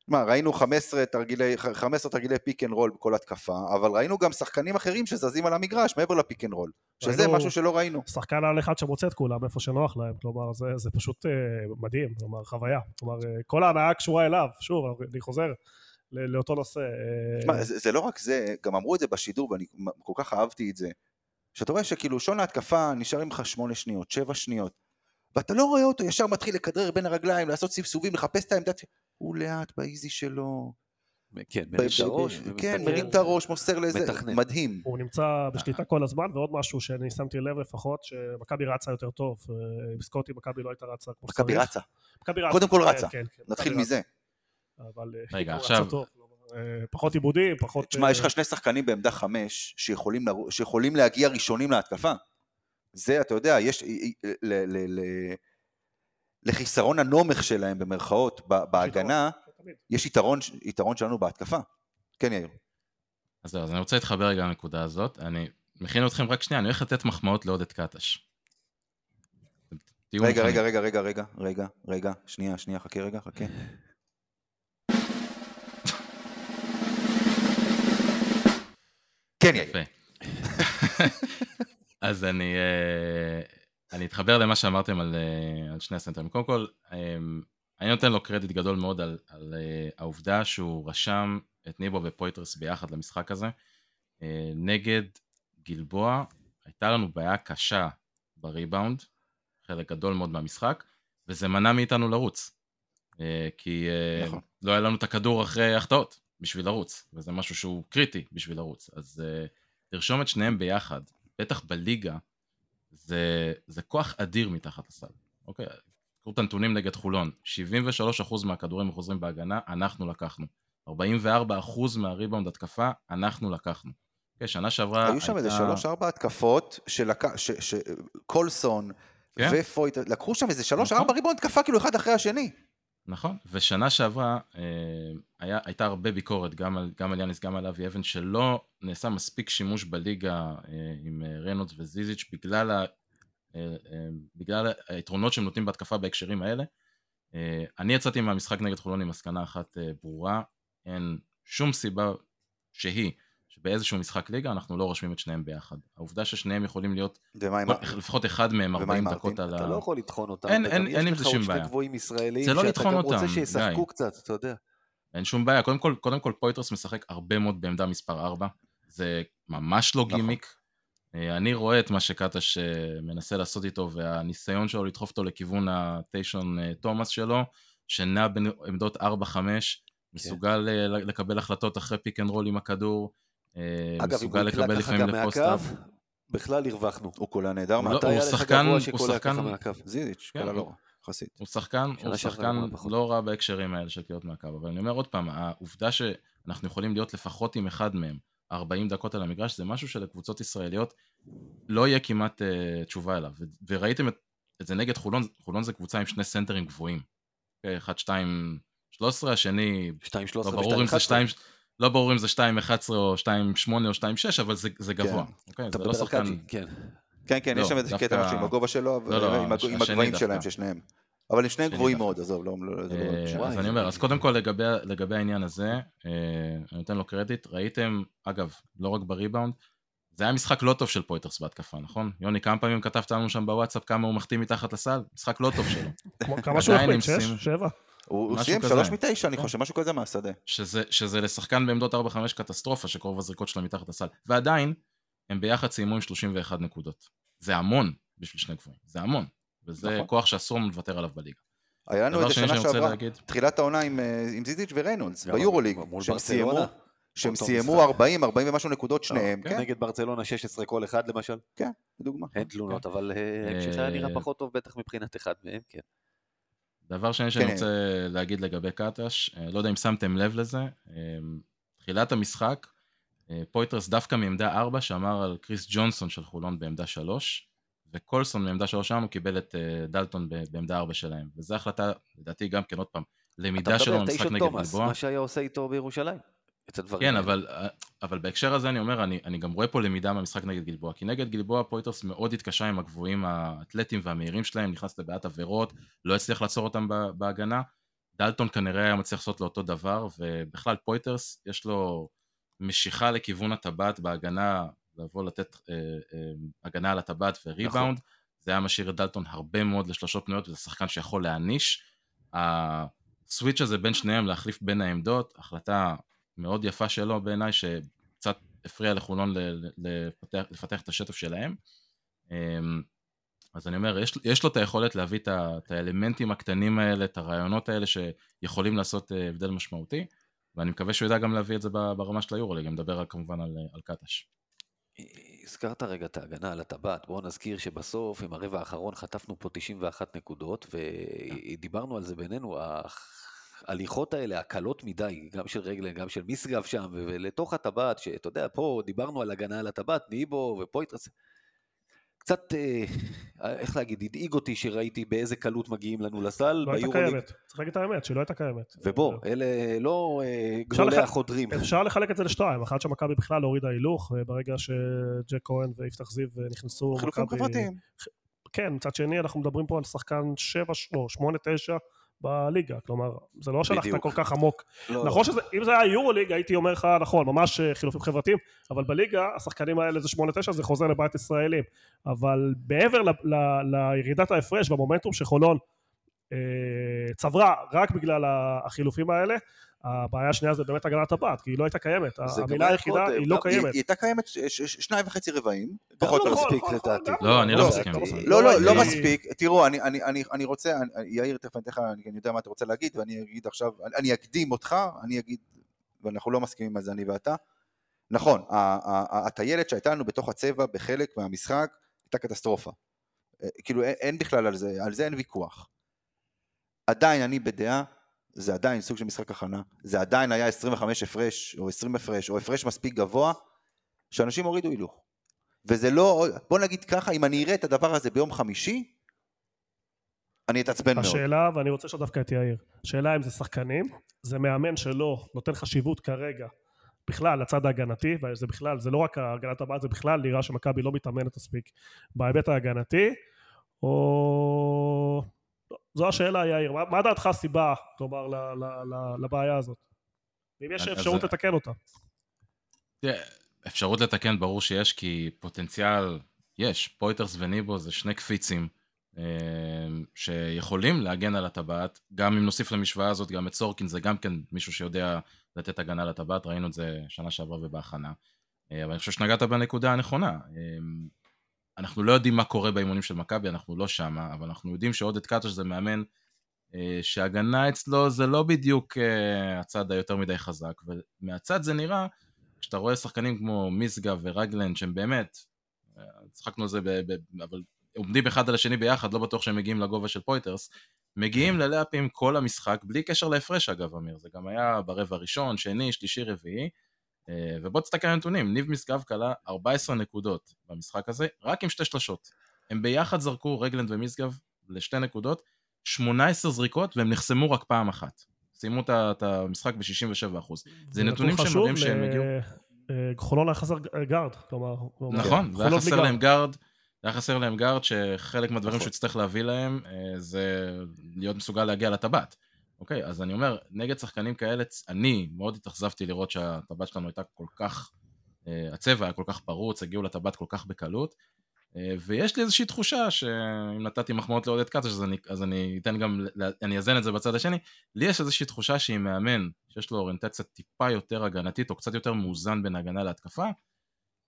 מה, ראינו 15 תרגילי, 15 תרגילי pick and roll בכל התקפה, אבל ראינו גם שחקנים אחרים שזזים על המגרש מעבר ל pick and roll, שזה משהו שלא ראינו. שחקן על אחד שמוצא את כולם איפה שנוח להם, כלומר זה, זה פשוט אה, מדהים, כלומר חוויה, כלומר אה, כל ההנאה קשורה אליו, שוב, אני חוזר ל- לאותו נושא. אה, תשמע, זה, זה לא רק זה, גם אמרו את זה בשידור ואני כל כך אהבתי את זה, שאתה רואה שכאילו שעון ההתקפה נשאר לך שמונה שניות, שבע שניות, ואתה לא רואה אותו ישר מתחיל לכדרר בין הרגליים, לעשות סבסובים, לחפש את העמדת... הוא לאט באיזי שלו. כן, מרים את הראש. כן, מרים את הראש, מוסר לזה, מתכנן. מדהים. הוא נמצא בשליטה כל הזמן, ועוד משהו שאני שמתי לב לפחות, שמכבי רצה יותר טוב, אה, עם סקוטי מכבי לא הייתה רצה כמו שצריך. מכבי רצה. קודם כל כן, רצה. כן, כן, נתחיל מזה. אבל אה, רגע, עכשיו- אה, פחות עיבודים, פחות... תשמע, אה, יש לך שני שחקנים בעמדה חמש שיכולים, לרו- שיכולים להגיע ראשונים להתקפה. זה, אתה יודע, יש... ל, ל, ל, לחיסרון הנומך שלהם במרכאות ב- בהגנה, תמיד. יש יתרון, יתרון שלנו בהתקפה. כן, יאיר. אז זהו, אז אני רוצה להתחבר רגע לנקודה הזאת. אני מכין אתכם רק שנייה, אני הולך לתת מחמאות לעודד קטש. רגע. רגע, רגע, רגע, רגע, רגע, רגע, שנייה, שנייה, חכה רגע, חכה. כן, יאיר. אז אני, אה, אני אתחבר למה שאמרתם על, אה, על שני הסנטרים. קודם כל, אה, אני נותן לו קרדיט גדול מאוד על, על העובדה שהוא רשם את ניבו ופויטרס ביחד למשחק הזה. נגד גלבוע הייתה לנו בעיה קשה בריבאונד, חלק גדול מאוד מהמשחק, וזה מנע מאיתנו לרוץ. כי נכון. לא היה לנו את הכדור אחרי החטאות בשביל לרוץ, וזה משהו שהוא קריטי בשביל לרוץ. אז אה, לרשום את שניהם ביחד, בטח בליגה, זה, זה כוח אדיר מתחת לסל. אוקיי, תראו את הנתונים נגד חולון, 73% מהכדורים החוזרים בהגנה, אנחנו לקחנו. 44% מהריבאונד התקפה, אנחנו לקחנו. אוקיי, שנה שעברה היו שם איזה שלוש-ארבע התקפות שלק- ש- ש- קולסון כן. ופויט, לקחו שם איזה נכון. שלוש-ארבע ריבון התקפה כאילו אחד אחרי השני. נכון, ושנה שעברה אה, היה, הייתה הרבה ביקורת גם על, גם על יאניס, גם על אבי אבן, שלא נעשה מספיק שימוש בליגה אה, עם אה, רנולדס וזיזיץ' בגלל, ה, בגלל היתרונות שהם נותנים בהתקפה בהקשרים האלה. אני יצאתי מהמשחק נגד חולון עם מסקנה אחת ברורה, אין שום סיבה שהיא שבאיזשהו משחק ליגה אנחנו לא רושמים את שניהם ביחד. העובדה ששניהם יכולים להיות. כל- לפחות אחד מהם ומה 40 עם דקות? על אתה ה... לא יכול לטחון אותם. אין- אין- אין עם זה שום בעיה. ישראלים, זה לא שאתה לטחון גם רוצה אותם, שישחקו. קצת, אתה יודע. אין שום בעיה, קודם כל, קודם כל פויטרס משחק הרבה מאוד בעמדה מספר 4, זה ממש לא נכון. גימיק. אה, אני רואה את מה שקטש אה, מנסה לעשות איתו, והניסיון שלו לדחוף אותו לכיוון הדישון אה, תומאס שלו, שנע בעמדות 4-5, מסוגל אה, לקבל החלטות אחרי pick and roll עם הכדור, אגב, אם הוא מסוגל יקלע לקבל ככה לפעמים גם ל post-up. מהקו, בכלל הרווחנו. הוא קולע נהדר לא-. מתי היה לך גבוה שקולע ככה מהקו? זיזיץ', כן, קולע לא הוא- רע, יחסית. הוא שחקן, הוא שחקן פחות. לא רע בהקשרים האלה של קריאות מהקו, אבל אני אומר עוד פעם, העובדה שאנחנו יכולים להיות לפחות עם אחד מהם 40 דקות על המגרש, זה משהו שלקבוצות ישראליות לא יהיה כמעט uh, תשובה אליו. וראיתם את, את זה נגד חולון, חולון זה קבוצה עם שני סנטרים גבוהים. אוקיי, אחד, שתיים, 13, השני, 2-13 לא ברור אם זה 2, לא ברור אם זה 2-11 או 2-8 או 2-6, אבל זה, זה גבוה. אוקיי, אתה זה לא מדבר על שחקן... קאג'י, כן. כן, כן, יש לא, שם איזה דווקא- קטע משהו עם הגובה שלו, לא, לא, עם הש- עם הגבהים. שלהם, של שניהם. אבל הם שניהם גבוהים. מאוד, עזוב, לא, לא, לא... אה. אז אני אומר, אז קודם כל לגבי, העניין הזה, אה, אני נותן לו קרדיט, ראיתם, אגב, לא רק בריבאונד, זה היה משחק לא טוב של פויטרס בהתקפה, נכון? יוני, כמה פעמים כתבת לנו שם בוואטסאפ כמה הוא מחטיא מתחת לסל? משחק לא טוב שלו. כמה שהוא הם שש? שבע? הוא סיים. שלוש מתשע, אני כן. חושב, משהו כזה מהשדה. שזה, שזה לשחקן בעמדות 4-5 קטסטרופה, שקרוב הזריקות שלו מתחת לסל. ועדיין, הם ביחד סיימו עם 31 נקודות. זה המון בשביל שני גבוהים, זה המון. וזה נכון. כוח שאסור לנו לוותר עליו בליגה. היה לנו את זה שנה שעברה, להגיד, תחילת העונה עם אה, עם זיזיץ' וריינולדס, ביורוליג, שהם סיימו-. שהם סיימו משחק. 40, 40 ומשהו נקודות שניהם, כן, נגד ברצלונה 16 כל אחד למשל. לדוגמה. אין תלונות, אבל אה, אני חושב שהיה נראה אה, פחות טוב בטח מבחינת אחד מהם, כן. דבר שני שאני כן. רוצה להגיד לגבי קטש, אה, לא יודע אם שמתם לב לזה, אה, תחילת המשחק, אה, פויטרס דווקא מעמדה 4 שמר על קריס ג'ונסון של חולון בעמדה 3, וקולסון מעמדה 3 שלנו קיבל את דלטון בעמדה 4 שלהם. וזו החלטה, לדעתי גם כן, עוד פעם, אתה למידה שלו מדבר במשחק נגד תומאס, גלבוע. מה שהיה עושה איתו בירושלים. את הדברים כן, האלה. אבל, אבל בהקשר הזה אני אומר, אני, אני גם רואה פה למידה מהמשחק נגד גלבוע, כי נגד גלבוע פויטרס מאוד התקשה עם הגבוהים האתלטיים והמהירים שלהם, נכנס לבעיית עבירות, לא הצליח לעצור אותם בהגנה. דלטון כנראה היה מצליח לעשות לו אותו דבר, ובכלל פויטרס יש לו משיכה לכיוון הטבעת בהגנה, לבוא לתת אה, אה, הגנה על הטבעת וריבאונד, נכון. זה היה משאיר את דלטון הרבה מאוד לשלושות פנויות, וזה שחקן שיכול להעניש. הסוויץ' הזה בין שניהם, להחליף בין העמדות, החלטה מאוד יפה שלו בעיניי, שקצת הפריע לחולון לפתח, לפתח את השטף שלהם. אמ, אז אני אומר, יש, יש לו את היכולת להביא את, את האלמנטים הקטנים האלה, את הרעיונות האלה שיכולים לעשות אה, הבדל משמעותי, ואני מקווה שהוא ידע גם להביא את זה ברמה של היורוליג, אני מדבר כמובן על, על קטש. הזכרת רגע את ההגנה על הטבעת, בואו נזכיר שבסוף עם הרבע האחרון חטפנו פה 91 נקודות ודיברנו על זה בינינו, ההליכות האלה הקלות מדי, גם של רגלן, גם של משגב שם, ולתוך הטבעת, שאתה יודע, פה דיברנו על הגנה על הטבעת, ניבו ופויטרס, קצת, אה, איך להגיד, הדאיג אותי שראיתי באיזה קלות מגיעים לנו לסל, לא הייתה. קיימת, צריך להגיד את האמת, שהיא לא הייתה קיימת. ובוא, אלה לא אה, אפשר גדולי לח- החודרים. אפשר לחלק את זה לשתיים, אחת שמכבי בכלל הורידה הילוך, וברגע שג'ק כהן ויפתח זיו נכנסו, חילופים מכבי- חברתיים. כן, מצד שני אנחנו מדברים פה על שחקן 7, לא, 8, 9 בליגה, כלומר, זה לא שהלכת. כל כך עמוק. לא, נכון שזה, אם זה היה יורו ליג הייתי אומר לך, נכון, ממש אה, חילופים חברתיים, אבל בליגה השחקנים האלה זה 8-9, זה חוזר לבית ישראלים. אבל מעבר ל- ל- לירידת ההפרש והמומנטום שחולון אה, צברה רק בגלל החילופים האלה, הבעיה השנייה זה באמת הגנת הטבעת, כי היא לא הייתה קיימת. המילה היחידה. היא לא קיימת. היא הייתה קיימת שניים וחצי רבעים, פחות לא, או נכון, מספיק נכון, לדעתי. גם לא, אני לא לא, מסכים. לא. לא, לא, לא אני- מספיק. תראו, אני, רוצה, יאיר, תכף אני אתן לך, אני יודע מה אתה רוצה להגיד, ואני אגיד עכשיו, אני, אקדים אותך, אני אגיד, ואנחנו לא מסכימים על זה, אני ואתה. נכון, הטיילת שהייתה לנו בתוך הצבע בחלק מהמשחק, הייתה קטסטרופה. אה, כאילו, אין בכלל על זה, על זה אין ויכוח. עדיין אני בדעה, זה עדיין סוג של משחק הכנה, זה עדיין היה 25 הפרש, או 20 הפרש, או הפרש מספיק גבוה, שאנשים הורידו הילוך. וזה לא, בוא נגיד ככה, אם אני אראה את הדבר הזה ביום חמישי, אני אתעצבן מאוד. השאלה, ואני רוצה לשאול דווקא את יאיר, השאלה אם זה שחקנים, זה מאמן שלא נותן חשיבות כרגע בכלל לצד ההגנתי, וזה בכלל, זה לא רק הגנת הבית, זה בכלל נראה שמכבי לא מתאמנת מספיק בהיבט ההגנתי, או... זו השאלה יאיר, מה, מה דעתך הסיבה, כלומר, ל, ל, ל, לבעיה הזאת? ואם יש אפשרות לתקן אותה. אפשרות לתקן ברור שיש, כי פוטנציאל יש. פויטרס וניבו זה שני קפיצים אה, שיכולים להגן על הטבעת. גם אם נוסיף למשוואה הזאת גם את סורקין, זה גם כן מישהו שיודע לתת הגנה לטבעת, ראינו את זה שנה שעברה ובהכנה. אה, אבל אני חושב שנגעת בנקודה הנכונה. אנחנו לא יודעים מה קורה באימונים של מכבי, אנחנו לא שמה, אבל אנחנו יודעים שעודד קטש זה מאמן אה, שהגנה אצלו זה לא בדיוק אה, הצד היותר מדי חזק, ומהצד זה נראה כשאתה רואה שחקנים כמו מיסגה ורגלנד שהם באמת, אה, צחקנו על זה, ב, ב, אבל עומדים אחד על השני ביחד, לא בטוח שהם מגיעים לגובה של פויטרס, מגיעים ללאפים כל המשחק, בלי קשר להפרש אגב, אמיר, זה גם היה ברבע הראשון, שני, שלישי, רביעי, ובוא תסתכל על הנתונים, ניב משגב כלה 14 נקודות במשחק הזה, רק עם שתי שלשות. הם ביחד זרקו רגלנד ומשגב לשתי נקודות, 18 זריקות והם נחסמו רק פעם אחת. סיימו את המשחק ב-67%. זה נתונים שמראים שהם הגיעו... אה, חולון היה חסר גארד, כלומר... נכון, והיה חולון חסר להם גארד, היה חסר להם גארד שחלק מהדברים נכון. שהוא יצטרך להביא להם אה, זה להיות מסוגל להגיע לטבעת. אוקיי, אז אני אומר, נגד שחקנים כאלה, אני מאוד התאכזבתי לראות שהטבעת שלנו הייתה כל כך, אה, הצבע היה כל כך פרוץ, הגיעו לטבעת כל כך בקלות, אה, ויש לי איזושהי תחושה שאם נתתי מחמאות לעודד קטש, אז אני, אז אני אתן גם, אני אאזן את זה בצד השני, לי יש איזושהי תחושה שעם מאמן שיש לו אוריינטציה טיפה יותר הגנתית, או קצת יותר מאוזן בין הגנה להתקפה,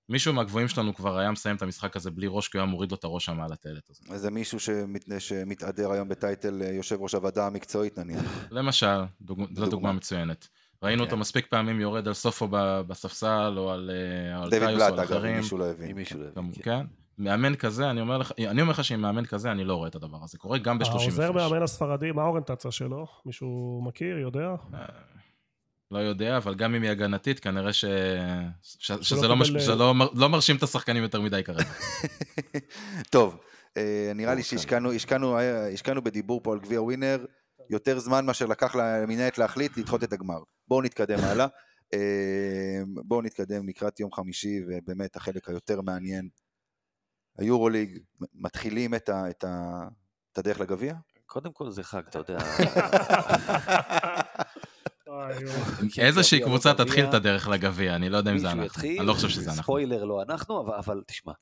מישהו מהגבוהים שלנו כבר היה מסיים את המשחק הזה בלי ראש, כי הוא היה מוריד לו את הראש שם על הטיילת הזאת. זה מישהו שמת, שמתהדר היום בטייטל אה, יושב ראש הוועדה המקצועית נניח. למשל, דוג... זו דוגמה. מצוינת. ראינו כן. אותו מספיק פעמים יורד על סופו בספסל, או על, אה, על דיוויד קאיוס, או בלאט על אגב, אם אחרים. מישהו לא הבין. אם מישהו לא הבין, כן. כן. מאמן כזה, אני אומר לך, אני אומר לך שעם מאמן כזה אני לא רואה את הדבר הזה. קורה גם ב-30 הפרש. העוזר מאמן הספרדי, מה האוריינטציה שלו? מישהו מכיר, יודע? לא יודע, אבל גם אם היא הגנתית, כנראה ש... ש... שזה לא, מש... שזה לא. לא מרשים את השחקנים יותר מדי כרגע. טוב, אה, נראה לי אוקיי. שהשקענו השקענו, אה, בדיבור פה על גביע ווינר יותר זמן מאשר לקח למנהלת להחליט לדחות את הגמר. בואו נתקדם הלאה. אה, בואו נתקדם לקראת יום חמישי, ובאמת החלק היותר מעניין. היורוליג, מתחילים את, ה, את, ה, את הדרך לגביע? קודם כל זה חג, אתה יודע. איזושהי קבוצה. תתחיל את הדרך לגביע, אני לא יודע אם זה אנחנו. אני לא חושב שזה אנחנו. ספוילר לא אנחנו, אבל, תשמע.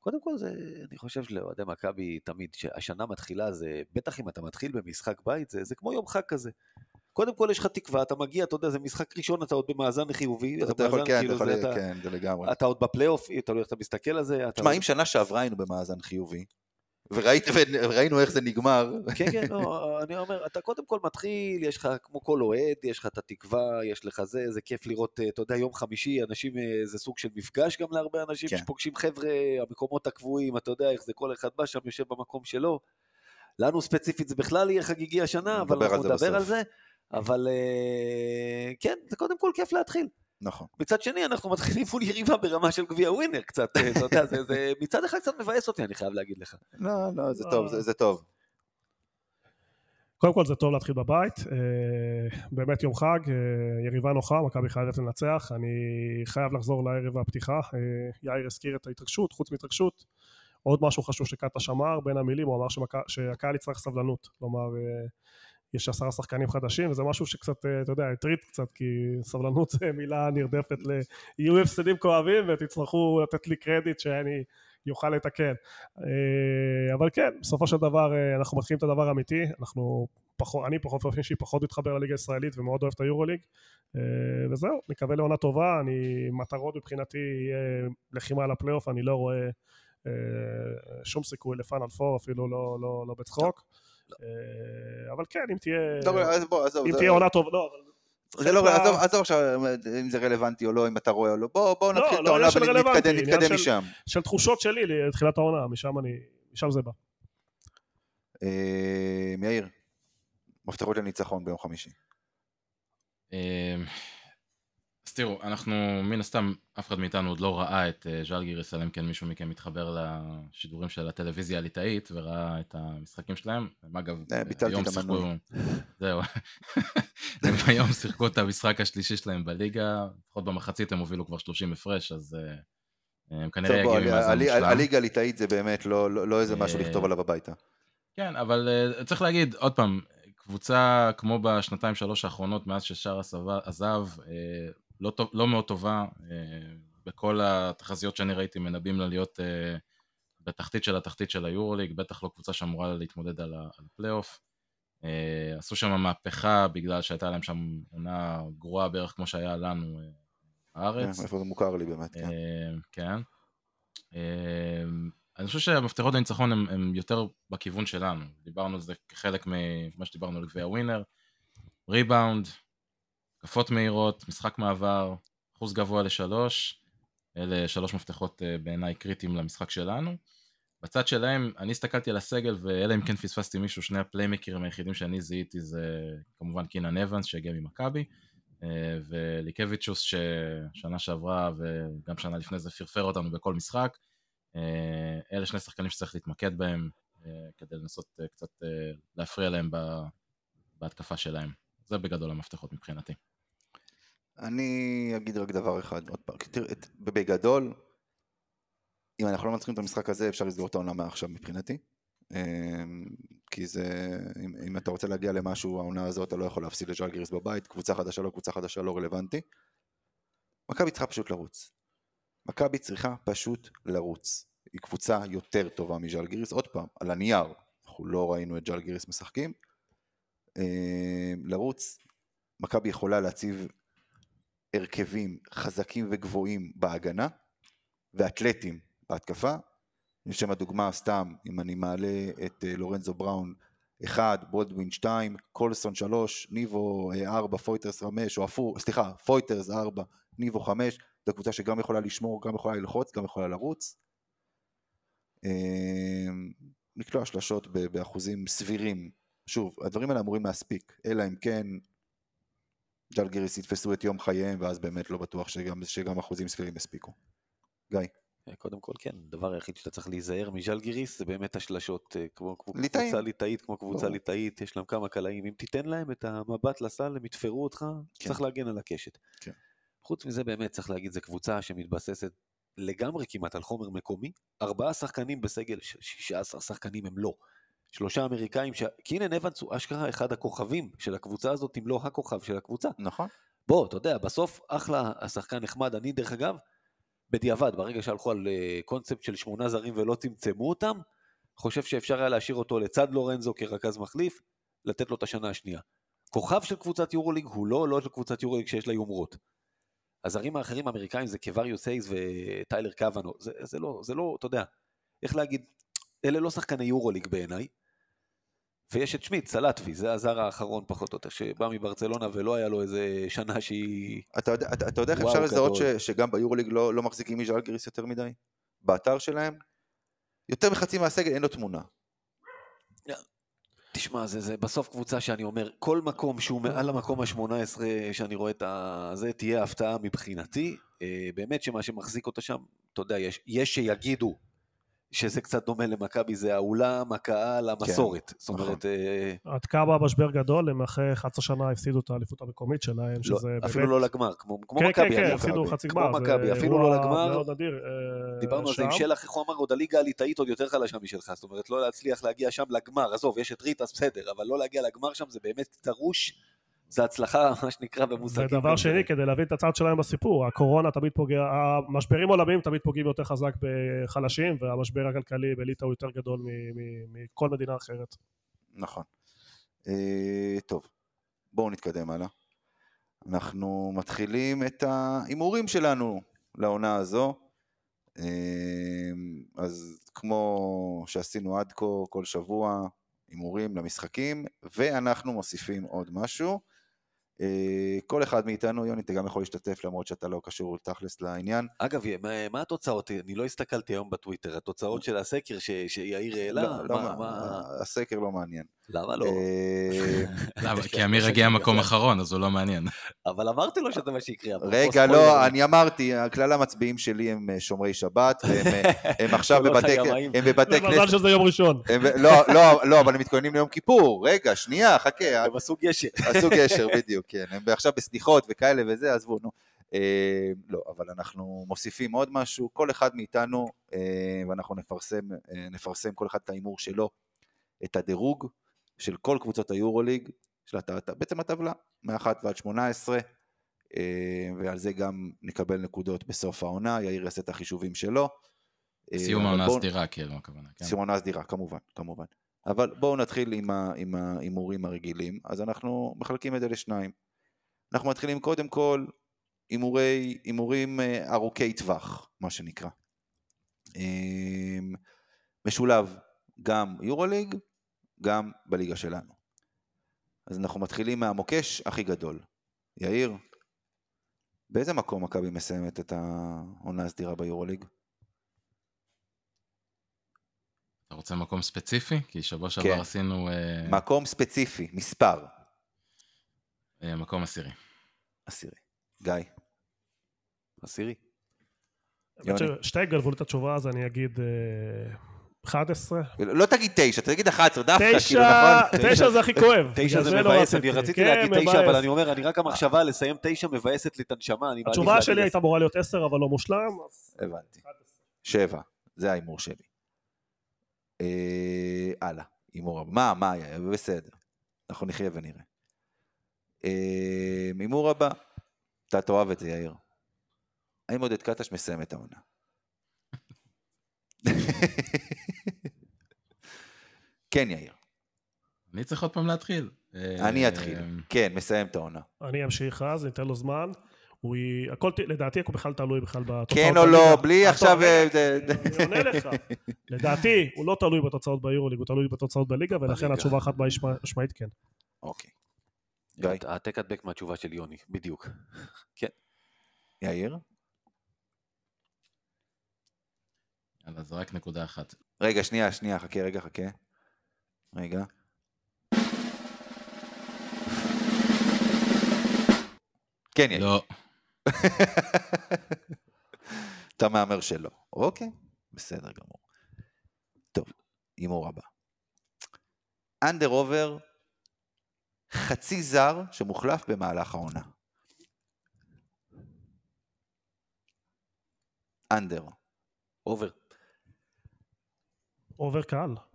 קודם כל זה, אני חושב שלאוהדי מכבי תמיד, שהשנה מתחילה זה, בטח אם אתה מתחיל במשחק בית, זה, זה כמו יום חג כזה. קודם כל יש לך תקווה, אתה מגיע, אתה יודע, זה משחק ראשון, אתה עוד במאזן חיובי, אתה יכול, במאזן, כן, אתה כאילו, יכול, זה, אתה, כן, זה לגמרי. אתה עוד בפלייאוף, תלוי איך אתה מסתכל על זה. אתה תשמע, אם שנה שעברה היינו במאזן חיובי, וראית- וראינו איך זה נגמר, כן, כן, לא, אני אומר, אתה קודם כל מתחיל, יש לך, כמו כל אוהד, יש לך את התקווה, יש לך זה, זה כיף לראות, אה, אתה יודע, יום חמישי, אנשים, אה, זה סוג של מפגש גם להרבה אנשים כן. שפוגשים חבר'ה, המקומות הקבועים, אתה יודע איך זה, כל אחד בא שם, יושב במקום שלו. לנו ספציפית זה בכלל יהיה חגיגי השנה, אבל אנחנו נדבר על. זה. אבל אה, כן, זה קודם כל כיף להתחיל. נכון. מצד שני, אנחנו מתחילים מול יריבה ברמה של גביע ווינר קצת, אה, אתה יודע, זה, זה מצד אחד קצת מבאס אותי, אני חייב להגיד לך. לא, לא, זה לא. טוב, זה זה טוב. קודם כל זה טוב להתחיל בבית, אה, באמת יום חג, אה, יריבה נוחה, מכבי חייבת לנצח, אני חייב לחזור לערב הפתיחה, יאיר הזכיר את ההתרגשות, חוץ מהתרגשות, עוד משהו חשוב שקטש אמר, בין המילים, הוא אמר שהקהל יצטרך סבלנות, כלומר יש עשרה שחקנים חדשים, וזה משהו שקצת, אה, אתה יודע, הטריד קצת, כי סבלנות זה מילה נרדפת ל... יהיו הפסדים כואבים ותצטרכו לתת לי קרדיט שאני יוכל לתקן. אה, אבל כן, בסופו של דבר אה, אנחנו מתחילים את הדבר האמיתי, אנחנו פחות, אני פחות באופן אישי פחות מתחבר לליגה הישראלית ומאוד אוהב את היורוליג, וזהו, נקווה לעונה טובה, אני, מטרות מבחינתי יהיה לחימה על הפלייאוף, אני לא רואה אה, שום סיכוי לפאנל פור, אפילו לא, לא, לא בצחוק. אה, אבל כן, אם תהיה, לא, אז בוא, עזוב, אם זה- תהיה עונה טובה, לא, אבל זה לא, עזוב, עזוב עכשיו אם זה רלוונטי או לא, אם אתה רואה או לא, בוא, בוא לא, נתחיל את לא העונה ונתקדם עניין נתקדם של- משם. של תחושות שלי לתחילת העונה, משם אני, משם זה בא. אה, יאיר, מפתחות לניצחון ביום חמישי. אז תראו, אנחנו מן הסתם, אף אחד מאיתנו עוד לא ראה את אה, ז'לגיריס, אלא אם כן מישהו מכם מתחבר לשידורים של הטלוויזיה הליטאית וראה את המשחקים שלהם. הם אגב, אה, היום שיחקו... זהו. הם היום שיחקו את המשחק השלישי שלהם בליגה, לפחות במחצית הם הובילו כבר 30 הפרש, אז אה, הם כנראה יגיעו עם הלי- מושלם. הליגה הליטאית זה באמת לא לא- לא איזה משהו לכתוב עליו הביתה. כן, אבל צריך להגיד, עוד פעם, קבוצה כמו בשנתיים שלוש האחרונות, מאז ששר עזב, לא, טוב, לא מאוד טובה, uh, בכל התחזיות שאני ראיתי מנבאים לה להיות אה, בתחתית של התחתית של היורוליג, בטח לא קבוצה שאמורה להתמודד על, הפלייאוף. אה, עשו שם מהפכה בגלל שהייתה להם שם עונה גרועה בערך כמו שהיה לנו בארץ. כן, איפה זה מוכר לי באמת, כן. אה, כן. אה, אני חושב שהמפתחות לניצחון הם, הם יותר בכיוון שלנו. דיברנו על זה כחלק ממה שדיברנו על גביע ווינר. ריבאונד, התקפות מהירות, משחק מעבר, אחוז גבוה לשלוש. אלה שלוש מפתחות אה, בעיניי קריטיים למשחק שלנו. בצד שלהם, אני הסתכלתי על הסגל, ואלא אם כן פספסתי מישהו, שני הפליימקרים היחידים שאני זיהיתי זה כמובן קינן אבנס שהגיע ממכבי, אה, וליקביצ'וס ששנה שעברה וגם שנה לפני זה פרפר אותנו בכל משחק. אה, אלה שני שחקנים שצריך להתמקד בהם כדי לנסות קצת להפריע להם בהתקפה שלהם. זה בגדול המפתחות מבחינתי. אני אגיד רק דבר אחד, עוד פעם, תראה, בגדול, אם אנחנו לא מנצחים את המשחק הזה, אפשר לסגור את העונה מעכשיו מבחינתי. אמ, כי זה, אם, אם אתה רוצה להגיע למשהו, העונה הזאת, אתה לא יכול להפסיד לג'לגיריס בבית, קבוצה חדשה לא, קבוצה חדשה לא רלוונטי. מכבי צריכה פשוט לרוץ. מכבי צריכה פשוט לרוץ. היא קבוצה יותר טובה מז'לגיריס, עוד פעם, על הנייר, אנחנו לא ראינו את ז'לגיריס משחקים. אמ, לרוץ, מכבי יכולה להציב הרכבים חזקים וגבוהים בהגנה ואתלטים בהתקפה. לשם הדוגמה, סתם, אם אני מעלה את אה, לורנזו בראון 1, בולדווין 2, קולסון 3, ניבו 4, פויטרס 5, או הפוך, סליחה, פויטרס 4, ניבו 5, זו קבוצה שגם יכולה לשמור, גם יכולה ללחוץ, גם יכולה לרוץ. אה, לקלוע שלשות באחוזים סבירים. שוב, הדברים האלה אמורים להספיק, אלא אם כן ג'לגיריס יתפסו את יום חייהם, ואז באמת לא בטוח שגם, שגם אחוזים סבירים יספיקו. גיא. קודם כל, כן, הדבר היחיד שאתה צריך להיזהר מז'לגיריס זה באמת השלשות, אה, כמו כמו ליטאים. קבוצה ליטאית, כמו קבוצה. ליטאית, יש להם כמה קלעים, אם תיתן להם את המבט לסל, הם יתפרו אותך, כן. צריך להגן על הקשת. כן. חוץ מזה, באמת, צריך להגיד, זו קבוצה שמתבססת לגמרי כמעט על חומר מקומי, ארבעה שחקנים בסגל של 16 שחקנים הם לא. שלושה אמריקאים, ש... קינן אבנס הוא אשכרה אחד הכוכבים של הקבוצה הזאת, אם לא הכוכב של הקבוצה. נכון. בוא, אתה יודע, בסוף אחלה, השחקן נחמד. אני, דרך אגב, בדיעבד, ברגע שהלכו על אה, קונספט של שמונה זרים ולא צמצמו אותם, חושב שאפשר היה להשאיר אותו לצד לורנזו כרכז מחליף, לתת לו את השנה השנייה. כוכב של קבוצת יורוליג הוא לא לא של קבוצת יורוליג שיש לה יומרות. הזרים האחרים האמריקאים זה קווריוס הייז וטיילר קוונו, זה, זה לא, זה לא, אתה יודע, איך להגיד, אלה לא שחקני יורוליג בעיניי. ויש את שמיץ, הלטבי, זה הזר האחרון פחות או יותר, שבא מברצלונה ולא היה לו איזה שנה שהיא... אתה יודע, אתה, אתה יודע איך אפשר לזהות ש. שגם ביורוליג לא, לא מחזיקים מז'לגיריס יותר מדי? באתר שלהם? יותר מחצי מהסגל אין לו תמונה. תשמע, זה, זה בסוף קבוצה שאני אומר, כל מקום שהוא מעל המקום ה-18 שאני רואה את ה... זה תהיה הפתעה מבחינתי. אה, באמת שמה שמחזיק אותה שם, אתה יודע, יש, יש שיגידו שזה קצת דומה למכבי, זה האולם, הקהל, המסורת. זאת נכון. אומרת, אה, עד כמה משבר גדול, הם אחרי 11 שנה הפסידו את האליפות המקומית שלהם, לא, שזה באמת... אפילו לא לגמר, כמו, כמו כן, מכבי. כן, כן, אני- הפסידו חצי כמו גמר. זה מכבי, אפילו לא לגמר. אה, דיברנו על זה עם. שלח, איך הוא אמר, עוד הליגה הליטאית עוד יותר חלשה משלך, זאת אומרת, לא להצליח להגיע שם לגמר, עזוב, יש את ריטס, בסדר, אבל לא להגיע לגמר שם זה באמת דרוש, זה הצלחה, מה שנקרא, במושגים. ודבר שני, כדי להבין את הצד שלהם בסיפור, הקורונה תמיד פוגע, המשברים עולמיים תמיד פוגעים יותר חזק בחלשים, והמשבר הכלכלי בליטא הוא יותר גדול מ- מ- מכל מדינה אחרת. נכון. אה, טוב, בואו נתקדם הלאה. אנחנו מתחילים את ההימורים שלנו לעונה הזו. אה, אז כמו שעשינו עד כה, כל שבוע, הימורים למשחקים, ואנחנו מוסיפים עוד משהו. אה, כל אחד מאיתנו, יוני, אתה גם יכול להשתתף למרות שאתה לא קשור תכלס לעניין. אגב, מה, מה התוצאות? אני לא הסתכלתי היום בטוויטר, התוצאות של הסקר ש, שיאיר העלה, לא, לא, מה, מה- מה, הסקר לא מעניין. למה לא? אה, כי אמיר הגיע מקום. אחרון, אז הוא לא מעניין. אבל אמרתי לו שזה מה שיקרה. רגע. לא, אני אמרתי, כלל המצביעים שלי הם אה, שומרי שבת, והם אה, הם עכשיו בבתי מזל כנסת, שזה יום ראשון. לא, לא, לא, אבל הם מתכוננים ליום כיפור, רגע, שנייה, חכה, הם עשו גשר. עשו גשר, בדיוק, כן, הם עכשיו בסליחות וכאלה וזה, עזבו, נו. אה, לא, אבל אנחנו מוסיפים עוד משהו, כל אחד מאיתנו, אה, ואנחנו נפרסם, אה, נפרסם כל אחד את ההימור שלו, את הדירוג של כל קבוצות היורוליג, של הת- בעצם הטבלה, מ-1 ועד 18, אה, ועל זה גם נקבל נקודות בסוף העונה, יאיר יעשה את החישובים שלו. אה, סיום העונה בואו- הסדירה, כאילו, הכוונה. כן. סיום העונה הסדירה, כמובן, כמובן. אבל בואו נתחיל עם ההימורים הרגילים. אז אנחנו מחלקים את זה לשניים. אנחנו מתחילים קודם כל הימורי, הימורים אה, ארוכי טווח, מה שנקרא. משולב גם יורוליג, גם בליגה שלנו. אז אנחנו מתחילים מהמוקש הכי גדול. יאיר, באיזה מקום מכבי מסיימת את העונה הסדירה ביורוליג? אתה רוצה מקום ספציפי? כי שבוע שעבר כן. עשינו אה, מקום ספציפי, מספר. אה, מקום עשירי. עשירי. גיא. עשירי. ששתי גנבו לי את התשובה, אז אני אגיד אה, 11. לא תגיד תשע, תגיד 11 דווקא, כאילו, נכון? תשע זה הכי כואב. תשע בגלל זה לא מבאס, אני רציתי כן, להגיד תשע, מבאס. אבל אני אומר, אני רק המחשבה לסיים תשע מבאסת לי את הנשמה, התשובה שלי. הייתה אמורה להיות 10, אבל לא מושלם. הבנתי. שבע, זה ההימור שלי. אה, הלאה, הימור הבא. מה, מה היה? בסדר. אנחנו נחיה ונראה. אה, הימור הבא. אתה תאהב את זה, יאיר. האם עודד קטש מסיים את העונה? כן, יאיר. אני צריך עוד פעם להתחיל. אה, אני אתחיל. כן, מסיים את העונה. אני אמשיך אז, ניתן לו זמן. הוא י- הכל, לדעתי הכל בכלל תלוי בכלל בתוצאות כן או לא, בלי אה, עכשיו... אה, אני עונה לך. לדעתי, הוא לא תלוי בתוצאות ביורוליג, הוא תלוי בתוצאות בליגה, ולכן. התשובה החד משמעית כן. אוקיי. גיא. העתק הדבק מהתשובה של יוני, בדיוק. יאיר? יאללה, זה רק נקודה אחת. רגע, שנייה, שנייה, חכה, רגע, חכה. רגע. כן, יאיר. לא, אתה מהמר שלא. אוקיי, בסדר גמור. טוב, הימור הבא. אנדר עובר חצי זר שמוחלף במהלך העונה. אנדר. אובר. עובר קהל.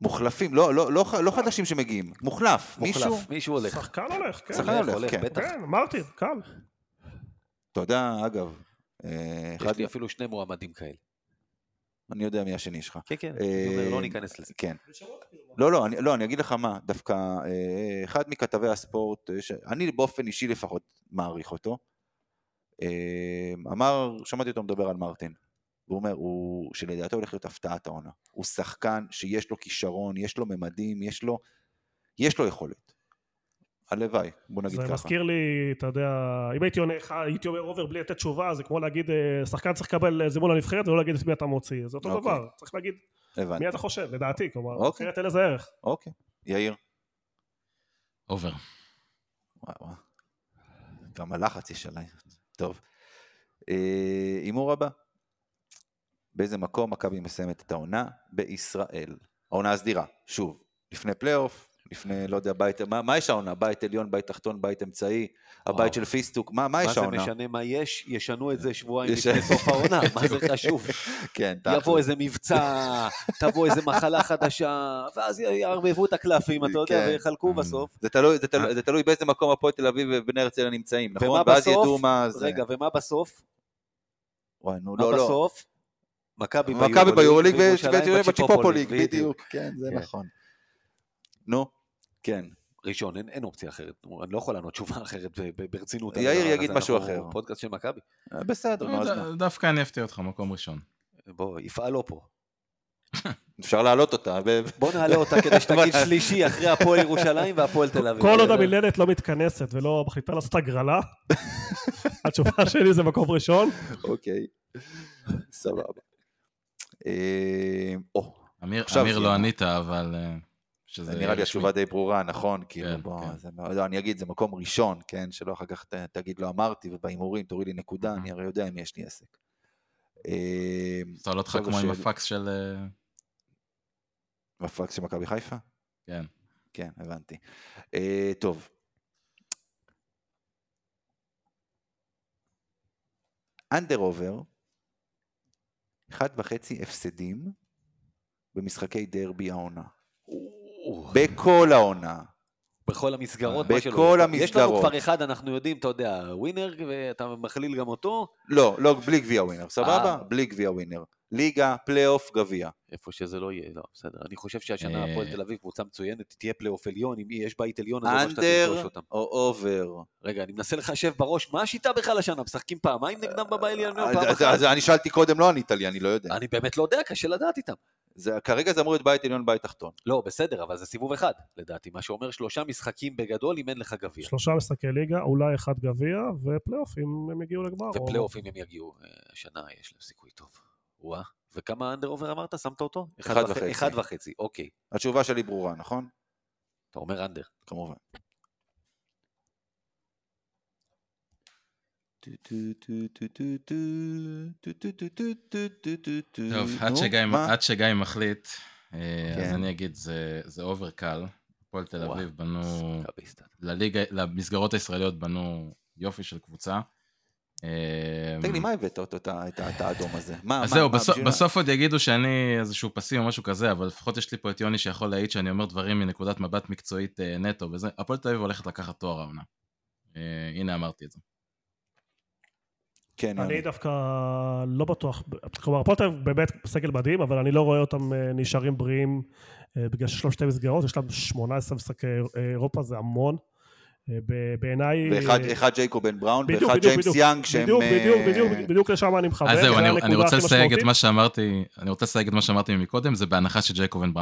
מוחלפים, לא, לא, לא, לא חדשים שמגיעים, מוחלף. מישהו, מוחלף, מישהו הולך. שחקן הולך, כן. שחקן הולך, הולך, כן. בטח. כן, אמרתי, קהל. אתה יודע, אגב, אה, אחד, יש לי אפילו שני מועמדים כאלה. אני יודע מי השני שלך. כן, כן, אה, אני אומר, לא ניכנס לזה. כן. לא, לא, אני, לא, אני אגיד לך מה, דווקא אה, אחד מכתבי הספורט, אה, שאני באופן אישי לפחות מעריך אותו, אה, אמר, שמעתי אותו מדבר על מרטין, הוא אומר, הוא, שלדעתו הולך להיות הפתעת העונה. הוא שחקן שיש לו כישרון, יש לו ממדים, יש לו, יש לו יכולת. הלוואי, בוא נגיד זה ככה. מזכיר לי, אתה יודע, אם הייתי עונה, הייתי אומר over בלי לתת תשובה, זה כמו להגיד, אה, שחקן צריך לקבל אה, זימון לנבחרת ולא להגיד את מי אתה מוציא. זה אותו אוקיי. דבר, צריך להגיד הבנתי. מי אתה חושב, לדעתי, כלומר, אוקיי. אחרת אין לזה ערך. אוקיי, יאיר. over. וואי וואי. גם הלחץ יש עליי. טוב. אה, הימור הבא. באיזה מקום מכבי מסיימת את העונה? בישראל. העונה הסדירה, שוב, לפני פלייאוף, לפני, לא יודע, בית, מה, מה יש העונה? בית עליון, בית תחתון, בית אמצעי, הבית וואו. של פיסטוק, מה, מה מה יש זה העונה? משנה מה יש? ישנו את זה שבועיים יש- לפני סוף העונה, מה זה חשוב? כן, יבוא תכל'ס. איזה מבצע, תבוא איזה מחלה חדשה, ואז יערבבו את הקלפים, אתה יודע, כן. ויחלקו בסוף. זה תלוי, זה, תלוי, זה תלוי באיזה מקום הפועל תל אביב ובני הרצליה נמצאים, נכון? ואז בסוף? ידעו מה זה. רגע, ומה בסוף? וואי, נו, מה לא, לא. בסוף? מכבי מכבי ביורוליג וירושלים וצ'יפופוליג, בדיוק, כן, זה כן. נכון. נו, כן. ראשון, אין, אין אופציה אחרת. אני לא יכול לענות תשובה אחרת ברצינות. יאיר יגיד משהו אחר. פודקאסט של מכבי. אה, בסדר, נו, אז מה? ד- דווקא אני אפתיע אותך, מקום ראשון. בוא, יפעל לא פה. אפשר להעלות אותה. בוא נעלה אותה כדי שתגיד שלישי אחרי הפועל ירושלים והפועל תל אביב. כל עוד המינהלת לא מתכנסת ולא מחליטה לעשות הגרלה, התשובה שלי זה מקום ראשון. אוקיי, סבבה. אה, או, אמיר אמיר לא. ענית, אבל... אה, שזה זה נראה לי. התשובה די ברורה, נכון? כאילו, כן, בוא, כן. זה מאוד- לא, אני אגיד, זה מקום ראשון, כן? שלא אחר כך ת- תגיד לא אמרתי, ובהימורים תוריד לי נקודה. אני הרי יודע אם יש לי עסק. אה, סול אותך עכשיו כמו עם הפקס של... אה, בפקס של מכבי חיפה? כן. כן, הבנתי. אה, טוב. under over, אחד וחצי הפסדים במשחקי דרבי העונה. בכל העונה. בכל המסגרות, בכל מה שלא. יש לנו המסגרות. כבר אחד, אנחנו יודעים, אתה יודע, ווינר, ואתה מכליל גם אותו, לא, לא, בלי גביע ווינר, סבבה? אה. בלי גביע ווינר. ליגה, פלייאוף, גביע. איפה שזה לא יהיה, לא, בסדר. אני חושב שהשנה אה. הפועל תל אביב קבוצה מצוינת, תהיה פלייאוף עליון, אם יש בית עליון, אז זה אומר שאתה under תפגוש אותם. או over? רגע, אני מנסה לחשב בראש, מה השיטה בכלל השנה? משחקים פעמיים נגדם בבית עליון, פעם אז- אחת? אז אני שאלתי קודם, לא ענית לי, אני לא יודע. אני באמת לא יודע, קשה לדעת איתם. זה- כרגע זה אמור להיות בית עליון, בית תחתון. לא, בסדר, אבל זה סיבוב אחד, לדעתי, מה שאומר שלושה משחקים בגדול אם אין לך גביע. שלושה משחקי ליגה, אולי אחד גביע, ופלייאוף אם הם יגיעו לגמר. או- ופלייאוף אם הם יגיעו, אה, השנה יש להם סיכוי טוב. וואה, וכמה אנדר עובר אמרת? שמת אותו? אחד וח- וחצי. אחד וחצי, אוקיי. התשובה שלי ברורה, נכון? אתה אומר under. כמובן. טוב, עד שגיא- מחליט, אה, אז כן. אני אגיד, זה- over קל. הפועל תל. אביב בנו. לליגה, למסגרות הישראליות בנו יופי של קבוצה. אה, תגיד לי, מה הבאת אותו, את האדום הזה? מה, אז מה- זהו, מה, בסוף- בשביל מה? בסוף עוד יגידו שאני איזשהו פסים או משהו כזה, אבל לפחות יש לי פה את יוני שיכול להעיד שאני אומר דברים מנקודת מבט מקצועית אה, נטו וזה. הפועל תל אביב הולכת לקחת תואר העונה. אה, הנה אמרתי את זה. כן, אני. דווקא לא בטוח, כלומר, הפועל תל אביב באמת סגל מדהים, אבל אני לא רואה אותם אה, נשארים בריאים אה, בגלל שיש להם שתי מסגרות, יש להם 18 משחקי אירופה, זה המון. בעיניי... ואחד ג'קובן בראון, ואחד ג'יימס יאנג, שהם... בדיוק, בדיוק, בדיוק, בדיוק לשם אני מכוון. אז זהו, אני רוצה לסייג את מה שאמרתי, אני רוצה לסייג את מה שאמרתי מקודם, זה בהנחה שג'קובן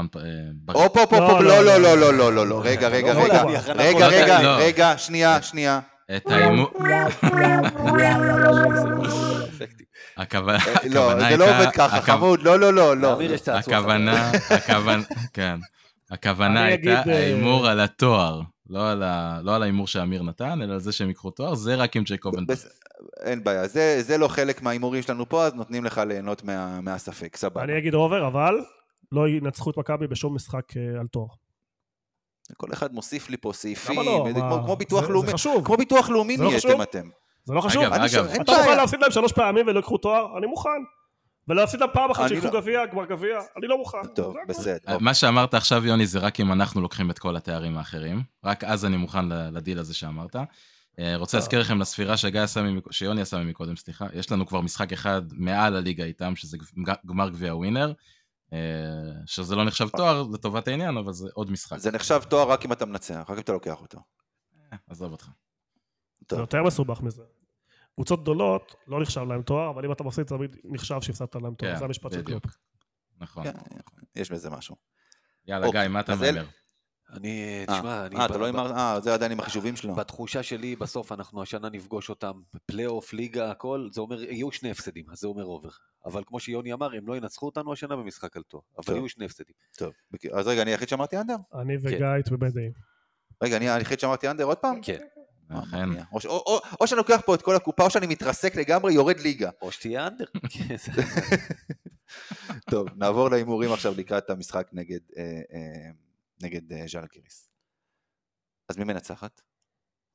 בראון... הופ, הופ, הופ, לא, לא, לא, לא, לא, לא, לא, רגע, רגע, רגע, רגע, רגע, רגע, שנייה, שנייה. את ההימור... הכוונה הייתה... לא, זה לא עובד ככה, חמוד, לא, לא, לא, לא. הכוונה, הכוונה, כן. הכוונה הייתה ההימור על התואר. לא על ה- לא על ההימור שאמיר נתן, אלא על זה שהם ייקחו תואר, זה רק עם ג'ייקובן. בס- אין בעיה, זה, זה לא חלק מההימורים שלנו פה, אז נותנים לך ליהנות מה, מהספק, סבבה. אני אגיד אובר, אבל לא ינצחו את מכבי בשום משחק אה, על תואר. כל אחד מוסיף לי פה סעיפים, לא? זה מה, כמו, כמו ביטוח זה- לאומי, זה חשוב. כמו ביטוח לאומי לא נהייתם חשוב? אתם. זה לא חשוב? אגב, אגב, אתה מוכן בעיה. להפסיד להם שלוש פעמים ולא יקחו תואר? אני מוכן. ולהפסיד להם פעם אחת שיקחו לא. גביע, גמר גביע, אני לא מוכן. טוב. בסדר. מה שאמרת עכשיו, יוני, זה רק אם אנחנו לוקחים את כל התארים האחרים. רק אז אני מוכן לדיל הזה שאמרת. אה, רוצה להזכיר לכם לספירה שגיא עשה, שיוני עשה מקודם, סליחה. יש לנו כבר משחק אחד מעל הליגה איתם, שזה גמר גביע ווינר. אה, שזה לא נחשב תואר לטובת העניין, אבל זה עוד משחק. זה נחשב תואר רק אם אתה מנצח, רק אם אתה לוקח אותו. אה, עזוב אותך. זה יותר מסובך מזה. קבוצות גדולות, לא נחשב להם תואר, אבל אם אתה מפסיד, תמיד נחשב שהפסדת להם תואר. כן, זה המשפט של קלופ. נכון. כן, יש בזה משהו. יאללה, אוקיי, גיא, מה אתה מהמר? אני, אה, תשמע, אני... אה, אתה לא הימר... אה, זה עדיין עם החישובים שלו. בתחושה שלי, בסוף אנחנו השנה נפגוש אותם בפלייאוף, ליגה, הכל, זה אומר, יהיו שני הפסדים, אז זה אומר over. אבל כמו שיוני אמר, הם לא ינצחו אותנו השנה במשחק על תואר, אבל. יהיו שני הפסדים. טוב, אז רגע, אני היחיד שאמרתי אנדר? אני וגיא תמימי דעים. רגע, אני היחיד שאמרתי אנדר עוד פעם? כן. אכן. מה, או או- או- או שאני לוקח פה את כל הקופה, או שאני מתרסק לגמרי, יורד ליגה. או שתהיה אנדר. כן, טוב, נעבור להימורים עכשיו לקראת המשחק נגד, אה, אה, נגד אה, ז'אלגיריס. אז מי מנצחת?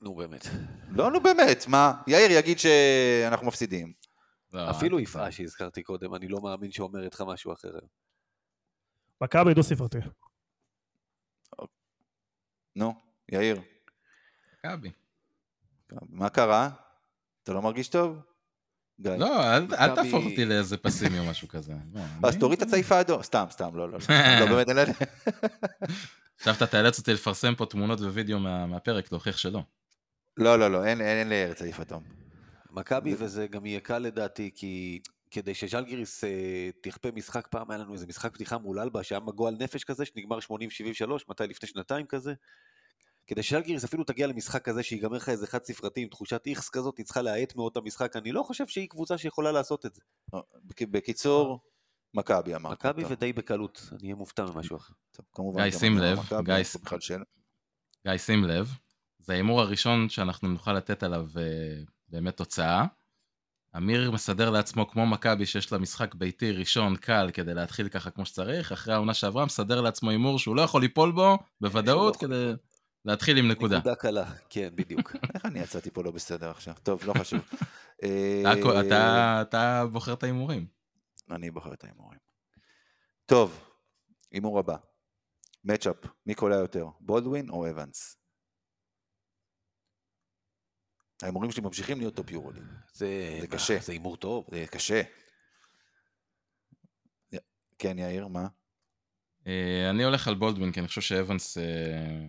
נו באמת. לא, נו באמת, מה? יאיר יגיד שאנחנו מפסידים. לא, אפילו יפעה שהזכרתי קודם, אני לא מאמין שאומרת לך משהו אחר. מכבי דו ספרתי. נו, יאיר, מכבי. מה קרה? אתה לא מרגיש טוב? גיא. לא, אל אל תהפוך אותי לאיזה פסימי או משהו כזה. לא, אז אני- תוריד את הצעיף האדום. סתם, סתם, לא, לא. לא, לא, באמת, אין לי... עכשיו אתה תאלץ אותי לפרסם פה תמונות ווידאו מה- מהפרק, להוכיח שלא. לא, לא, לא, אין אין לי צעיף אדום. מכבי, וזה גם יהיה קל לדעתי, כי כדי שז'לגיריס אה, תכפה משחק פעם, היה לנו איזה משחק פתיחה מול אלבה, שהיה מגועל נפש כזה, שנגמר 80-73, מתי? לפני שנתיים כזה. כדי שז'לגיריס אפילו תגיע למשחק כזה, שיגמר לך איזה חד ספרתי עם תחושת איכס כזאת, היא צריכה להאט מאוד את המשחק, אני לא חושב שהיא קבוצה שיכולה לעשות את זה. לא, בק- בקיצור, מכבי אמרת. מכבי ודי בקלות, אני אהיה מופתע ממשהו אחר. גיא, שים אני לב, גיא, שים לב, זה ההימור הראשון שאנחנו נוכל לתת עליו אה, באמת תוצאה. אמיר מסדר לעצמו כמו מכבי שיש לה משחק ביתי ראשון קל כדי להתחיל ככה כמו שצריך, אחרי העונה שעברה מסדר לעצמו הימור שהוא לא יכול ליפול בו בוודאות יכול כדי להתחיל עם נקודה. נקודה קלה, כן, בדיוק. איך אני יצאתי פה לא בסדר עכשיו? טוב, לא חשוב. אה, אתה- בוחר את ההימורים. אני בוחר את ההימורים. טוב, הימור הבא. matchup, מי קולע יותר, בולדווין או אבנס? ההימורים שלי ממשיכים להיות top יורוליג. זה קשה. זה הימור טוב. זה קשה. כן, יאיר, מה? אה, אני הולך על בולדווין, כי אני חושב שאבנס, אה,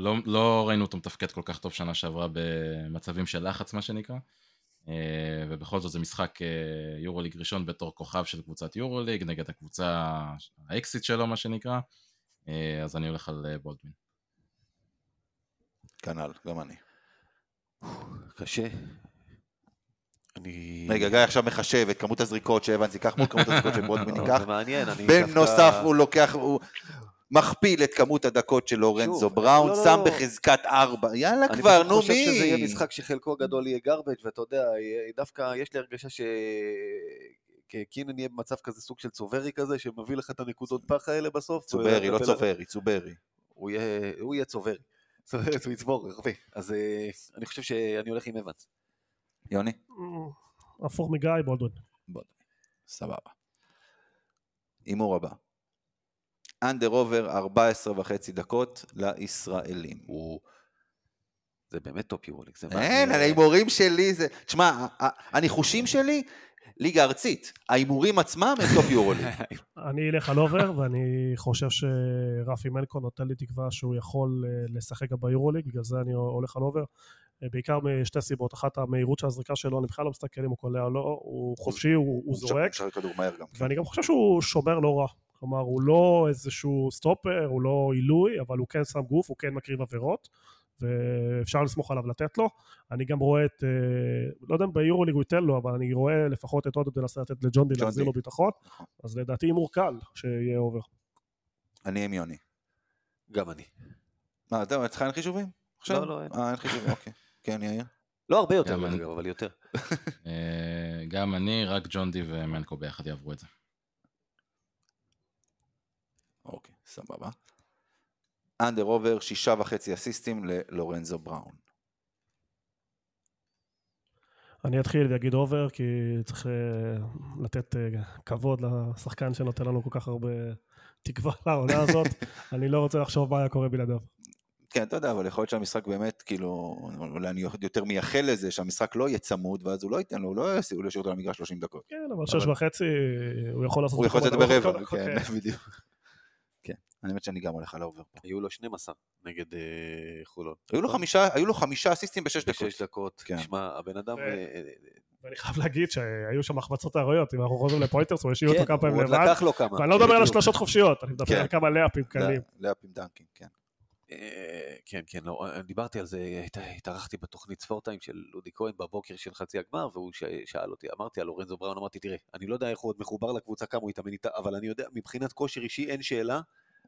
לא, לא ראינו אותו מתפקד כל כך טוב שנה שעברה במצבים של לחץ, מה שנקרא. אה, ובכל זאת זה משחק אה, יורוליג ראשון בתור כוכב של קבוצת יורוליג, נגד הקבוצה, האקסיט שלו, מה שנקרא. אה, אז אני הולך על בולדווין. כנ"ל, גם אני. קשה. אני... רגע, גיא עכשיו מחשב את כמות הזריקות שאבנס ייקח מול כמות הזריקות שבולדווין לא, ייקח. זה מעניין, אני בנוסף הוא לוקח, מכפיל את כמות הדקות של לורנזו בראון, לא, לא, שם לא. בחזקת ארבע. יאללה אני כבר, נו חושב שזה יהיה מי? משחק שחלקו הגדול יהיה garbage, ואתה יודע, יהיה- דווקא יש לי הרגשה ש... קינן יהיה במצב כזה סוג של צוברי כזה, שמביא לך את הנקודות פח האלה בסוף. צוברי, לא צוברי, צוברי. הוא יהיה, הוא יהיה צוברי. זאת אומרת, הוא יצבור הרבה. אז אה, אני חושב שאני הולך עם אבנס. יוני? אה, הפוך מגיא, בולדווין. סבבה. הימור הבא. under over 14 וחצי דקות לישראלים. הוא... זה באמת top יורוליג. זה אין, ההימורים שלי זה... תשמע, הניחושים שלי, ליגה ארצית. ההימורים עצמם הם top יורוליג. אני אלך על over, ואני חושב שרפי מנקו נותן לי תקווה שהוא יכול אה, לשחק גם ביורוליג, בגלל זה אני הולך על over. אה, בעיקר משתי סיבות, אחת המהירות של הזריקה שלו, אני בכלל לא מסתכל אם הוא קולע או לא, הוא חופשי, הוא, הוא זורק, משחק כדור מהר גם. ואני גם חושב שהוא שומר לא רע. כלומר, הוא לא איזשהו סטופר, הוא לא עילוי, אבל הוא כן שם גוף, הוא כן מקריב עבירות, ואפשר לסמוך עליו לתת לו. אני גם רואה את, אה, לא יודע אם ביורוליג הוא ייתן לו, אבל אני רואה לפחות את עודד מנסה לתת לג'ון די להחזיר. לו ביטחון. אז לדעתי הימור קל שיהיה over. אני עם יוני. גם אני. מה, אתה אצלך אין חישובים? עכשיו? לא, לא, אין. אה, אין חישוב, אוקיי. כן, יאיר? לא הרבה יותר, אבל יותר. אה, גם אני, רק ג'ון די ומנקו ביחד יעברו את זה. אוקיי, סבבה. אנדר עובר, שישה וחצי אסיסטים ללורנזו בראון. אני אתחיל ואגיד אובר, כי צריך אה, לתת אה, כבוד לשחקן שנותן לנו כל כך הרבה תקווה לעונה הזאת. אני לא רוצה לחשוב מה היה קורה בלעדיו. כן, אתה יודע, אבל יכול להיות שהמשחק באמת, כאילו, אולי אני יותר מייחל לזה, שהמשחק לא יהיה צמוד, ואז הוא לא ייתן לו, הוא לא לא ישאיר אותו על המגרש 30 דקות. כן, אבל שש וחצי, הוא יכול לעשות... הוא יכול דקות. ברבע. כן, בדיוק. כן, אני באמת שאני גם הולך על ה over פה. היו לו 12 נגד אה, חולון. היו לו חמישה, היו לו חמישה אסיסטים בשש דקות. בשש דקות. כן. שמע, הבן אדם... אה, אה, ואני חייב להגיד שהיו שם החמצות אריות, אם אנחנו חוזרים ל pointers, הוא השאיר כן, אותו כמה פעמים הוא עוד לבד. לקח לו כמה. ואני לא מדבר על בדיוק. השלושות חופשיות, אני מדבר כן. על כמה לייאפים קלים. לייאפים דנקים, כן. כן, כן, לא, דיברתי על זה, הת- התארחתי בתוכנית ספורט טיים של לודי כהן בבוקר של חצי הגמר, והוא שאל אותי, אמרתי על לורנזו בראון, אמרתי, תראה, אני לא יודע איך הוא עוד מחובר לקבוצה, כמה הוא התאמן איתה, אבל אני יודע, מבחינת כושר אישי אין שאלה,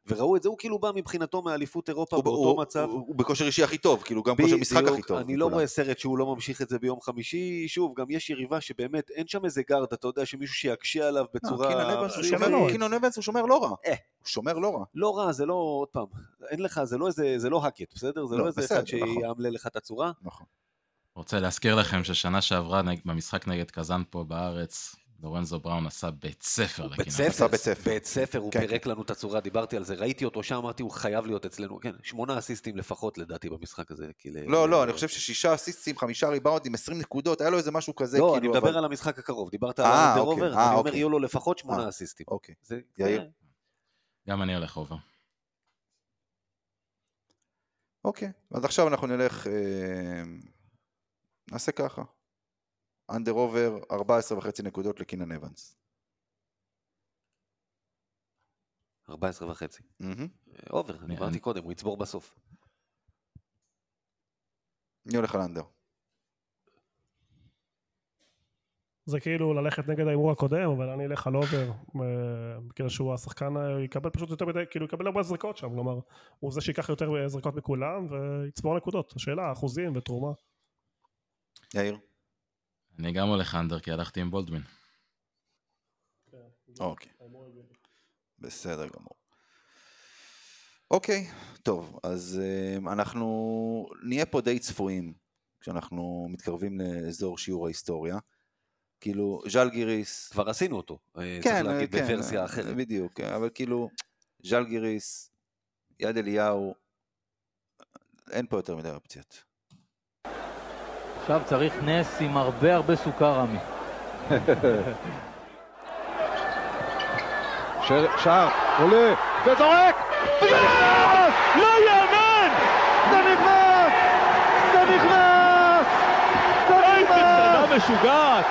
וראו את זה, הוא כאילו בא מבחינתו מאליפות אירופה הוא- באותו הוא- מצב. הוא הוא בכושר אישי הכי טוב, כאילו גם כושר משחק הכי טוב. אני לא. רואה סרט שהוא לא ממשיך את זה ביום חמישי, שוב, גם יש יריבה שבאמת אין שם איזה גארד, אתה יודע, שמישהו שיקשה עליו לא, בצורה... קינן אבנס הוא כן, שומר- לא. קינן אבנס הוא שומר לא רע. אה. הוא שומר לא רע. לא רע, זה לא, עוד פעם, אין לך, זה לא איזה, זה לא האקט, בסדר? זה לא, לא איזה בסדר, אחד נכון. שיאמלל לך את הצורה. נכון. רוצה להזכיר לכם ששנה שעברה במשחק נגד קזאן פה בארץ, לורנזו בראון עשה בית ספר בית לקינן. ספר, בית ספר. בית ספר, הוא כן, פירק לנו את הצורה, דיברתי על זה, ראיתי אותו שם, אמרתי, הוא חייב להיות אצלנו, כן, שמונה אסיסטים לפחות לדעתי במשחק הזה. לא, לא, אני חושב ששישה אסיסטים, חמישה ריבאונדים, 20 נקודות, היה לו איזה משהו כזה, לא, כאילו, אני מדבר אבל- על המשחק הקרוב, דיברת על אה, ה under אוקיי, over, אה, אני אומר, אוקיי. יהיו לו לפחות שמונה אה. אסיסטים. אוקיי. זה- יאיר? זה- גם אני הולך over. אוקיי, אז עכשיו אנחנו נלך, אה, נעשה ככה. under over, 14 וחצי נקודות לקינן אבנס. 14 וחצי. over, אני- דיברתי אני- קודם, הוא יצבור בסוף. אני הולך על under. זה כאילו ללכת נגד ההימור הקודם, אבל אני אלך על over, אה, בגלל שהוא השחקן, אה, יקבל פשוט יותר מדי, כאילו יקבל הרבה זריקות שם, כלומר, הוא זה שייקח יותר זריקות מכולם ויצבור נקודות. השאלה, אחוזים ותרומה. יאיר? אני גם הולך אנדר כי הלכתי עם בולדווין. אוקיי. בסדר גמור. אוקיי, טוב, אז אה, אנחנו נהיה פה די צפויים כשאנחנו מתקרבים לאזור שיעור ההיסטוריה. כאילו, ז'אל גיריס, כבר עשינו אותו, אה, כן, צריך להגיד כן, בוורסיה אחרת. בדיוק, כן, אבל כאילו, ז'אל גיריס, יד אליהו, אין פה יותר מדי אופציות. עכשיו צריך נס עם הרבה הרבה סוכר, עמי. שער, עולה, וזורק! וזה נכנס! לא יאמן! זה נכנס! זה נכנס! זה נכנס! משוגעת!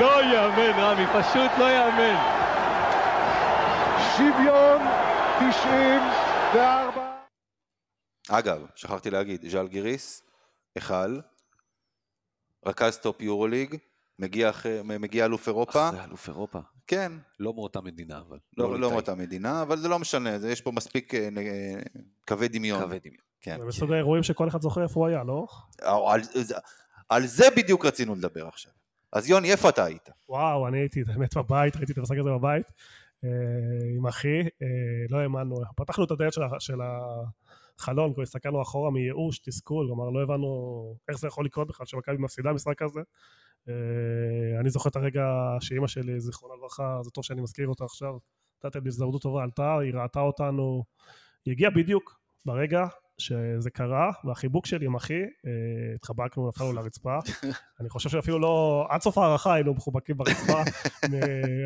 לא יאמן, רמי, פשוט לא יאמן. שוויון 94 אגב, שכחתי להגיד, ז'אל גיריס, היכל, רכז טופ יורוליג, מגיע, אחרי- מגיע אלוף אירופה, אחרי אלוף אירופה. כן, לא מאותה מדינה, אבל. לא, לא ליטאי. מאותה מדינה, אבל זה לא משנה, זה- יש פה מספיק אה, אה, קווי דמיון. קווי דמיון. כן. זה מסוג האירועים שכל אחד זוכר איפה הוא היה, לא? על, זה- על זה בדיוק רצינו לדבר עכשיו. אז יוני, איפה אתה היית? וואו, אני הייתי באמת בבית, ראיתי את המשחק הזה בבית אה, עם אחי, אה, לא האמנו, פתחנו את הדלת של החלון, כבר הסתכלנו אחורה מייאוש, תסכול, כלומר לא הבנו איך זה יכול לקרות בכלל שמכבי מפסידה משחק כזה. אה, אני זוכר את הרגע שאימא שלי, זיכרונה לברכה, זה טוב שאני מזכיר אותה עכשיו, נתת לי הזדמנות טובה, עלתה, היא ראתה אותנו, היא הגיעה בדיוק ברגע שזה קרה, והחיבוק שלי עם אחי, אה, התחבקנו, נפלנו לרצפה. אני חושב שאפילו לא, עד סוף ההערכה היינו מחובקים ברצפה.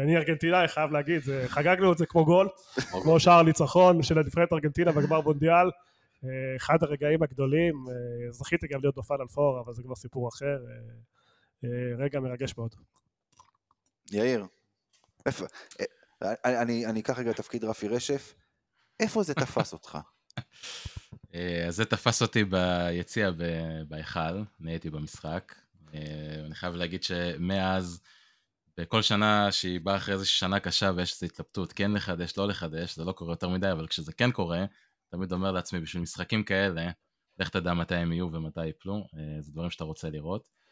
אני ארגנטינאי, חייב להגיד, זה- חגגנו את זה כמו גול, כמו שער ניצחון של הנבחרת ארגנטינה בגמר מונדיאל. אה, אחד הרגעים הגדולים, אה, זכיתי גם להיות בפאנל פור, אבל זה כבר סיפור אחר. רגע מרגש מאוד. יאיר, איפה, אני, אני, אני אקח רגע תפקיד רפי רשף, איפה זה תפס אותך? אה, אז זה תפס אותי ביציע בהיכל, אני הייתי במשחק. אה, אני חייב להגיד שמאז בכל שנה שהיא באה אחרי איזושהי שנה קשה ויש איזו התלבטות, כן לחדש, לא לחדש, זה לא קורה יותר מדי, אבל כשזה כן קורה, תמיד אומר לעצמי, בשביל משחקים כאלה, לך תדע מתי הם יהיו ומתי ייפלו, אה, זה דברים שאתה רוצה לראות.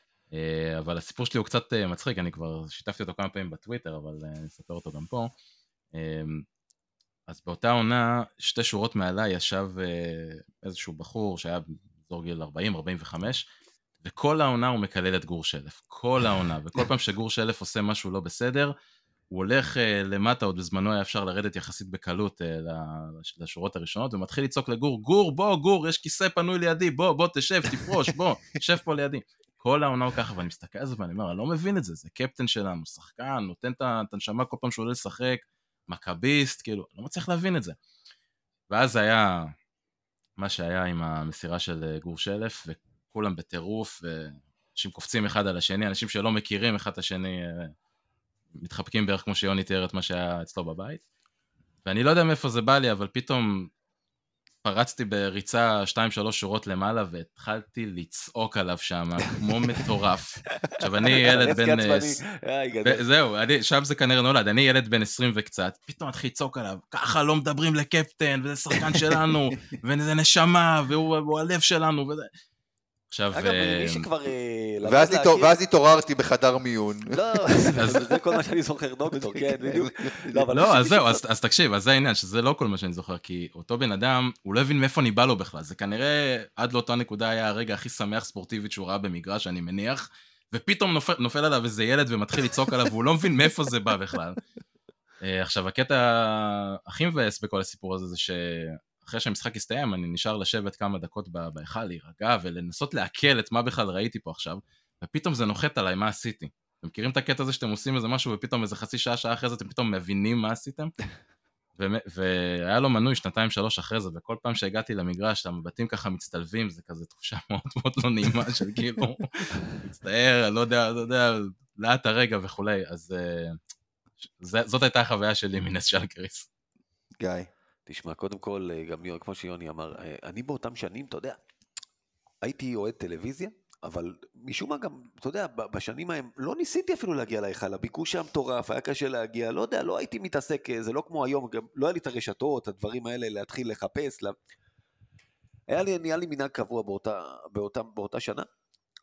אבל הסיפור שלי הוא קצת מצחיק, אני כבר שיתפתי אותו כמה פעמים בטוויטר, אבל אני אספר אותו גם פה. אז באותה עונה, שתי שורות מעליי ישב איזשהו בחור שהיה באזור גיל 40-45, וכל העונה הוא מקלל את גור שלף, כל העונה, וכל פעם שגור שלף עושה משהו לא בסדר, הוא הולך uh, למטה, עוד בזמנו היה אפשר לרדת יחסית בקלות uh, לשורות הראשונות, ומתחיל לצעוק לגור, גור, בוא, גור, יש כיסא פנוי לידי, בוא, בוא, תשב, תפרוש, בוא, תשב פה לידי. כל העונה הוא ככה, ואני מסתכל על זה ואני אומר, אני לא מבין את זה, זה קפטן שלנו, שחקן, נותן את הנשמה כל פעם שהוא עולה לשחק, מכביסט, כאילו, לא מצליח להבין את זה. ואז היה מה שהיה עם המסירה של אה, גור שלף, וכולם בטירוף, ואנשים קופצים אחד על השני, אנשים שלא מכירים אחד את השני, מתחבקים בערך כמו שיוני תיאר את מה שהיה אצלו בבית. ואני לא יודע מאיפה זה בא לי, אבל פתאום פרצתי בריצה 2-3 שורות למעלה והתחלתי לצעוק עליו שם, כמו מטורף. עכשיו, אני ילד בן... זהו, אני, שם זה כנראה נולד, אני ילד בן 20 וקצת, פתאום מתחיל לצעוק עליו, ככה לא מדברים לקפטן, וזה שחקן שלנו, וזה נשמה, והוא הלב שלנו, וזה... עכשיו... אגב, מי שכבר... ואז התעוררתי בחדר מיון. לא, זה כל מה שאני זוכר, דוקטור, כן, בדיוק. לא, אז זהו, אז תקשיב, אז זה העניין, שזה לא כל מה שאני זוכר, כי אותו בן אדם, הוא לא הבין מאיפה אני בא לו בכלל. זה כנראה, עד לאותה נקודה היה הרגע הכי שמח ספורטיבית שהוא ראה במגרש, אני מניח, ופתאום נופל עליו איזה ילד ומתחיל לצעוק עליו, והוא לא מבין מאיפה זה בא בכלל. אה, עכשיו, הקטע הכי מבאס בכל הסיפור הזה, זה ש... אחרי שהמשחק הסתיים, אני נשאר לשבת כמה דקות בהיכל, להירגע ולנסות לעכל את מה בכלל ראיתי פה עכשיו, ופתאום זה נוחת עליי, מה עשיתי? אתם מכירים את הקטע הזה שאתם עושים איזה משהו ופתאום איזה חצי שעה, שעה אחרי זה אתם פתאום מבינים מה עשיתם? והיה לו מנוי שנתיים שלוש אחרי זה, וכל פעם שהגעתי למגרש, המבטים ככה מצטלבים, זה כזה תחושה מאוד מאוד לא נעימה של כאילו, מצטער, לא יודע, לא יודע, לאט הרגע וכולי, אז uh, זאת הייתה החוויה שלי מנס שלקריס. גיא. תשמע, קודם כל, אה, גם כמו שיוני אמר, אה, אני באותם שנים, אתה יודע, הייתי אוהד טלוויזיה, אבל משום מה גם, אתה יודע, בשנים ההם לא ניסיתי אפילו להגיע להיכל, הביקוש היה מטורף, היה קשה להגיע, לא יודע, לא הייתי מתעסק, אה, זה לא כמו היום, גם לא היה לי את הרשתות, הדברים האלה, להתחיל לחפש. לה... היה לי, נהיה לי מנהג קבוע באותה, באותה, באותה שנה.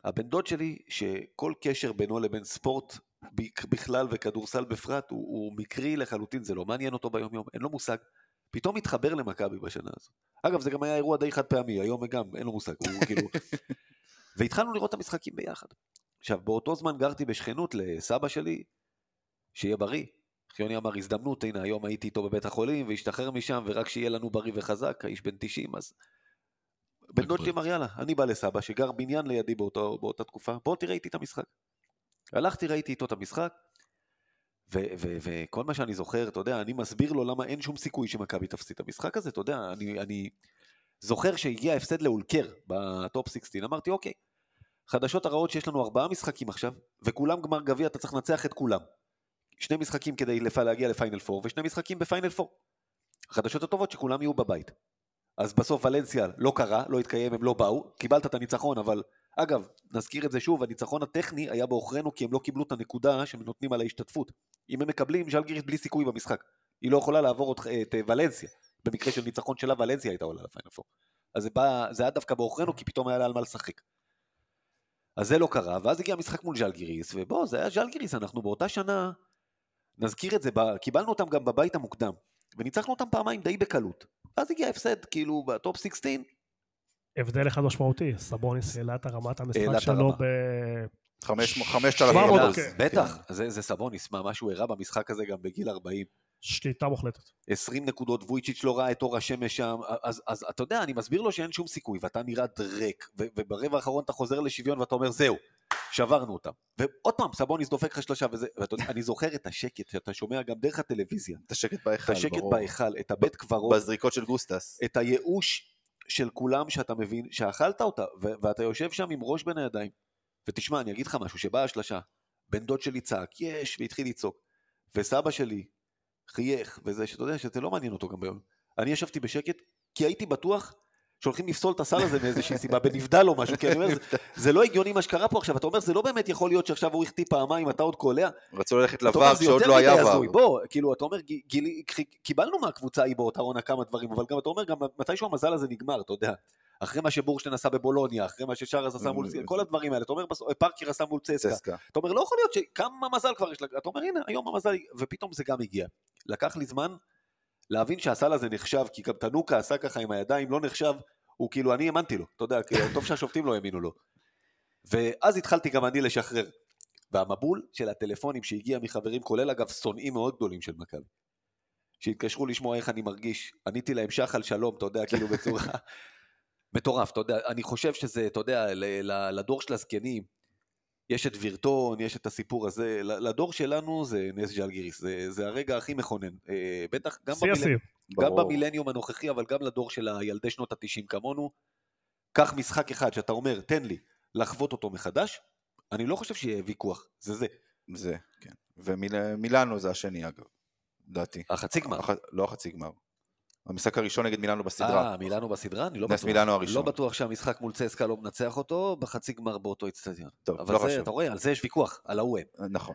הבן דוד שלי, שכל קשר בינו לבין ספורט בכלל וכדורסל בפרט, הוא, הוא מקרי לחלוטין, זה לא מעניין אותו ביום יום, אין לו מושג. פתאום התחבר למכבי בשנה הזו. אגב, זה גם היה אירוע די חד פעמי, היום גם, אין לו מושג, הוא כאילו... והתחלנו לראות את המשחקים ביחד. עכשיו, באותו זמן גרתי בשכנות לסבא שלי, שיהיה בריא. חיוני אמר, הזדמנות, הנה, היום הייתי איתו בבית החולים, והשתחרר משם, ורק שיהיה לנו בריא וחזק, האיש בן 90, אז... בן דוד שלי אמר, יאללה, אני בא לסבא, שגר בניין לידי באותו, באותה תקופה, בוא תראה איתי את המשחק. הלכתי, ראיתי איתו את המשחק, וכל מה שאני זוכר, אתה יודע, אני מסביר לו למה אין שום סיכוי שמכבי תפסיד את המשחק הזה, אתה יודע, אני, אני זוכר שהגיע ההפסד לאולקר בטופ 16, אמרתי, אוקיי, חדשות הרעות שיש לנו ארבעה משחקים עכשיו, וכולם גמר גביע, אתה צריך לנצח את כולם. שני משחקים כדי להגיע לפיינל 4, ושני משחקים בפיינל 4. החדשות הטובות שכולם יהיו בבית. אז בסוף ולנסיה לא קרה, לא התקיים, הם לא באו, קיבלת את הניצחון, אבל אגב, נזכיר את זה שוב, הניצחון הטכני היה בעוכרינו כי הם לא קיבלו את הנקודה שהם נותנים על ההשתתפות. אם הם מקבלים, ז'לגיריס בלי סיכוי במשחק. היא לא יכולה לעבור את, את אה, ולנסיה. במקרה של ניצחון שלה, ולנסיה הייתה עולה לפיינל פור. אז זה, בא, זה היה דווקא בעוכרינו, כי פתאום היה לה על מה לשחק. אז זה לא קרה, ואז הגיע המשחק מול ז'לגיריס, ובוא, זה היה ז'לגיריס, אנחנו באותה שנה, נזכיר את זה, קיבלנו אותם גם בבית המוקדם, וניצחנו אותם פעמיים די בקלות. ואז הגיע ההפסד, כאילו, בטופ 16, הבדל אחד משמעותי, סבוניס העלה את הרמת המשחק שלו ב... חמשת אלפים אחוז. בטח, זה סבוניס, מה שהוא הראה במשחק הזה גם בגיל 40. שליטה מוחלטת. 20 נקודות, וויצ'יץ' לא ראה את אור השמש שם, אז, אז אתה יודע, אני מסביר לו שאין שום סיכוי, ואתה נראה דרק, וברבע האחרון אתה חוזר לשוויון ואתה אומר, זהו, שברנו אותם. ועוד פעם, סבוניס דופק לך שלושה וזה, ואני זוכר את השקט שאתה שומע גם דרך הטלוויזיה. את השקט בהיכל, ברור. את השקט בהיכל, את הבית קברות. בזריקות של גוסטס. את הייאוש של כולם שאתה מבין שאכלת אותה, ו- ואתה יושב שם עם ראש בין הידיים. ותשמע, אני אגיד לך משהו, שבאה השלשה, בן דוד שלי צעק, יש, והתחיל לצעוק. וסבא שלי חייך, וזה, שאתה יודע שזה לא מעניין אותו גם ביום. אני ישבתי בשקט, כי הייתי בטוח שהולכים לפסול את הסל הזה מאיזושהי סיבה, בנבדל או משהו, כי אני אומר, זה, זה לא הגיוני מה שקרה פה עכשיו, אתה אומר, זה לא באמת יכול להיות שעכשיו הוא החטיא פעמיים, אתה עוד קולע. רצו ללכת לבר שעוד לא היה בר. בוא, כאילו, אתה אומר, גילי- קיבלנו מהקבוצה ההיא באותה עונה כמה דברים, אבל גם אתה אומר, גם מתישהו המזל הזה נגמר, אתה יודע. אחרי מה שבורשטיין עשה בבולוניה, אחרי מה ששארס עשה מול... זה- כל הדברים האלה, אתה אומר, פארקר עשה מול צסקה. צסקה. אתה אומר, לא יכול להיות שכמה מזל כבר יש לה... אתה אומר, הנה, היום המזל... ופתאום זה גם הגיע. לקח לי זמן להבין שהסל הזה נחשב, כי גם תנוקה עשה ככה עם הידיים, לא נחשב, הוא כאילו, אני האמנתי לו, אתה יודע, כי טוב שהשופטים לא האמינו לו. ואז התחלתי גם אני לשחרר. והמבול של הטלפונים שהגיע מחברים, כולל אגב שונאים מאוד גדולים של מכבי, שהתקשרו לשמוע איך אני מרגיש, עניתי להם שחל שלום, אתה יודע, כאילו בצורה מטורף, אתה יודע, אני חושב שזה, אתה יודע, לדור של הזקנים, יש את וירטון, יש את הסיפור הזה, ל- לדור שלנו זה נס ז'לגיריס, זה, זה הרגע הכי מכונן, אה, בטח גם, במילנ... השיאים. גם. במילניום הנוכחי, אבל גם לדור של הילדי שנות התשעים כמונו, קח משחק אחד שאתה אומר, תן לי לחוות אותו מחדש, אני לא חושב שיהיה ויכוח, זה זה. זה, כן. ומילאנו זה השני אגב, לדעתי. החצי גמר. הח- לא החצי גמר. המשחק הראשון נגד מילאנו בסדרה. אה, מילאנו בסדרה? אני לא נס בטוח. מילאנו הראשון. לא בטוח שהמשחק מול צסקה לא מנצח אותו, בחצי גמר באותו אצטדיון. טוב, אבל לא זה, חשוב. אתה רואה, על זה יש ויכוח, על ההוא הם. נכון.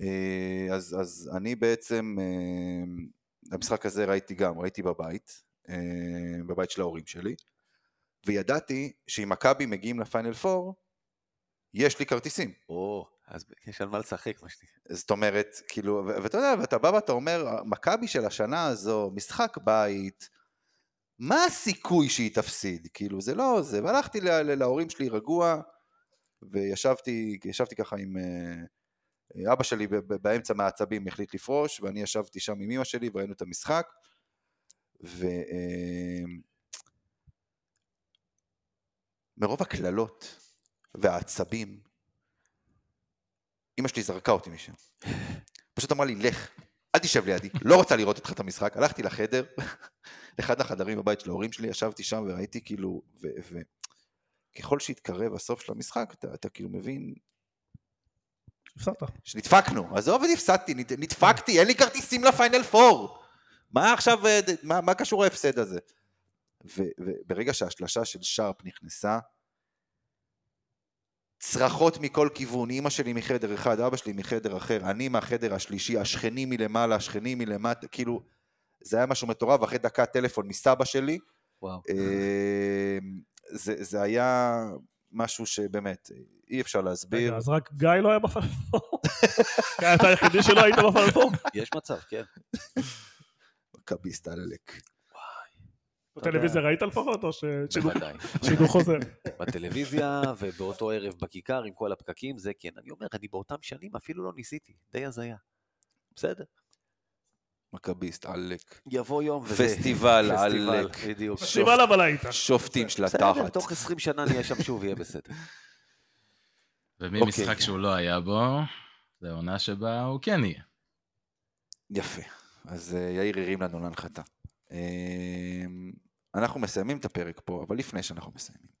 אה, אז, אז אני בעצם, אה, המשחק הזה ראיתי גם, ראיתי בבית, אה, בבית של ההורים שלי, וידעתי שאם מכבי מגיעים לפיינל פור, יש לי כרטיסים. או, אז יש על מה לשחק, מה שנקרא. זאת אומרת, כאילו, ואתה יודע, ואתה בא ואתה אומר, מכבי של השנה הזו, משחק בית, מה הסיכוי שהיא תפסיד? כאילו, זה לא זה. והלכתי ל- ל- להורים שלי רגוע, וישבתי ישבתי ככה עם... אה, אבא שלי באמצע מהעצבים החליט לפרוש, ואני ישבתי שם עם אמא שלי וראינו את המשחק, ו... אה, מרוב הקללות והעצבים, אמא שלי זרקה אותי משם. פשוט אמרה לי, לך, אל תשב לידי, לא רוצה לראות איתך את המשחק. הלכתי לחדר, לאחד החדרים בבית של ההורים שלי, ישבתי שם וראיתי כאילו, וככל שהתקרב הסוף של המשחק, אתה, אתה כאילו מבין הפסדת. שנדפקנו. עזוב, נפסדתי, נד- נדפקתי, אין לי כרטיסים לפיינל פור. מה עכשיו, אה, מה, מה קשור ההפסד הזה? ו- וברגע שהשלשה של שרפ נכנסה, צרחות מכל כיוון, אימא שלי מחדר אחד, אבא שלי מחדר אחר, אני מהחדר השלישי, השכנים מלמעלה, השכנים מלמטה, כאילו, זה היה משהו מטורף, ואחרי דקה טלפון מסבא שלי, וואו. אה, זה, זה היה משהו שבאמת, אי אפשר להסביר. אז רק גיא לא היה? גיא, אתה היחידי שלא היית בפלפור? יש מצב, כן. מכביסט עלק. בטלוויזיה ראית לפחות, או ששידור חוזר? בטלוויזיה ובאותו ערב בכיכר עם כל הפקקים, זה כן. אני אומר, אני באותם שנים אפילו לא ניסיתי, די הזיה. בסדר. מכביסט עלק. יבוא יום וזה... פסטיבל פסטיבל, עלק. בדיוק. סימן אבל היית. שופטים של בסדר, התחת. תוך 20 שנה נהיה שם שוב, יהיה בסדר. וממשחק אוקיי. שהוא לא היה בו, זה עונה שבה הוא כן יהיה. יפה. אז אה, יאיר הרים לנו להנחתה. אנחנו מסיימים את הפרק פה, אבל לפני שאנחנו מסיימים.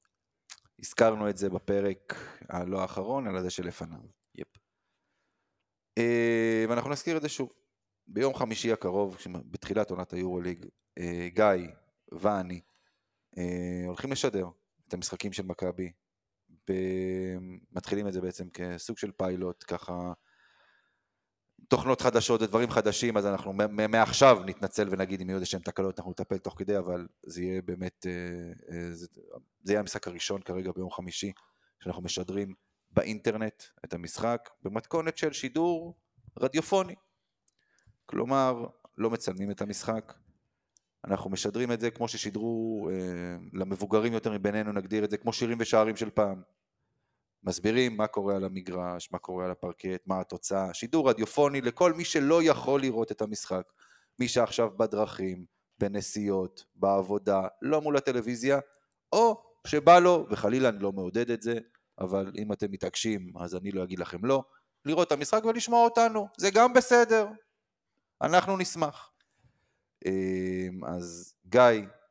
הזכרנו את זה בפרק הלא האחרון, אלא זה שלפניו. יפ. אה, ואנחנו נזכיר את זה שוב. ביום חמישי הקרוב, בתחילת עונת היורוליג, אה, גיא ואני אה, הולכים לשדר את המשחקים של מכבי. מתחילים את זה בעצם כסוג של פיילוט, ככה תוכנות חדשות ודברים חדשים, אז אנחנו מעכשיו נתנצל ונגיד אם יהיו איזה שהם תקלות, אנחנו נטפל תוך כדי, אבל זה יהיה באמת, אה, אה, זה, זה יהיה המשחק הראשון כרגע ביום חמישי, שאנחנו משדרים באינטרנט את המשחק, במתכונת של שידור רדיופוני. כלומר, לא מצלמים את המשחק, אנחנו משדרים את זה כמו ששידרו אה, למבוגרים יותר מבינינו, נגדיר את זה כמו שירים ושערים של פעם. מסבירים מה קורה על המגרש, מה קורה על הפרקט, מה התוצאה, שידור רדיופוני לכל מי שלא יכול לראות את המשחק. מי שעכשיו בדרכים, בנסיעות, בעבודה, לא מול הטלוויזיה, או שבא לו, וחלילה אני לא מעודד את זה, אבל אם אתם מתעקשים אז אני לא אגיד לכם לא, לראות את המשחק ולשמוע אותנו, זה גם בסדר, אנחנו נשמח. אמ, אז גיא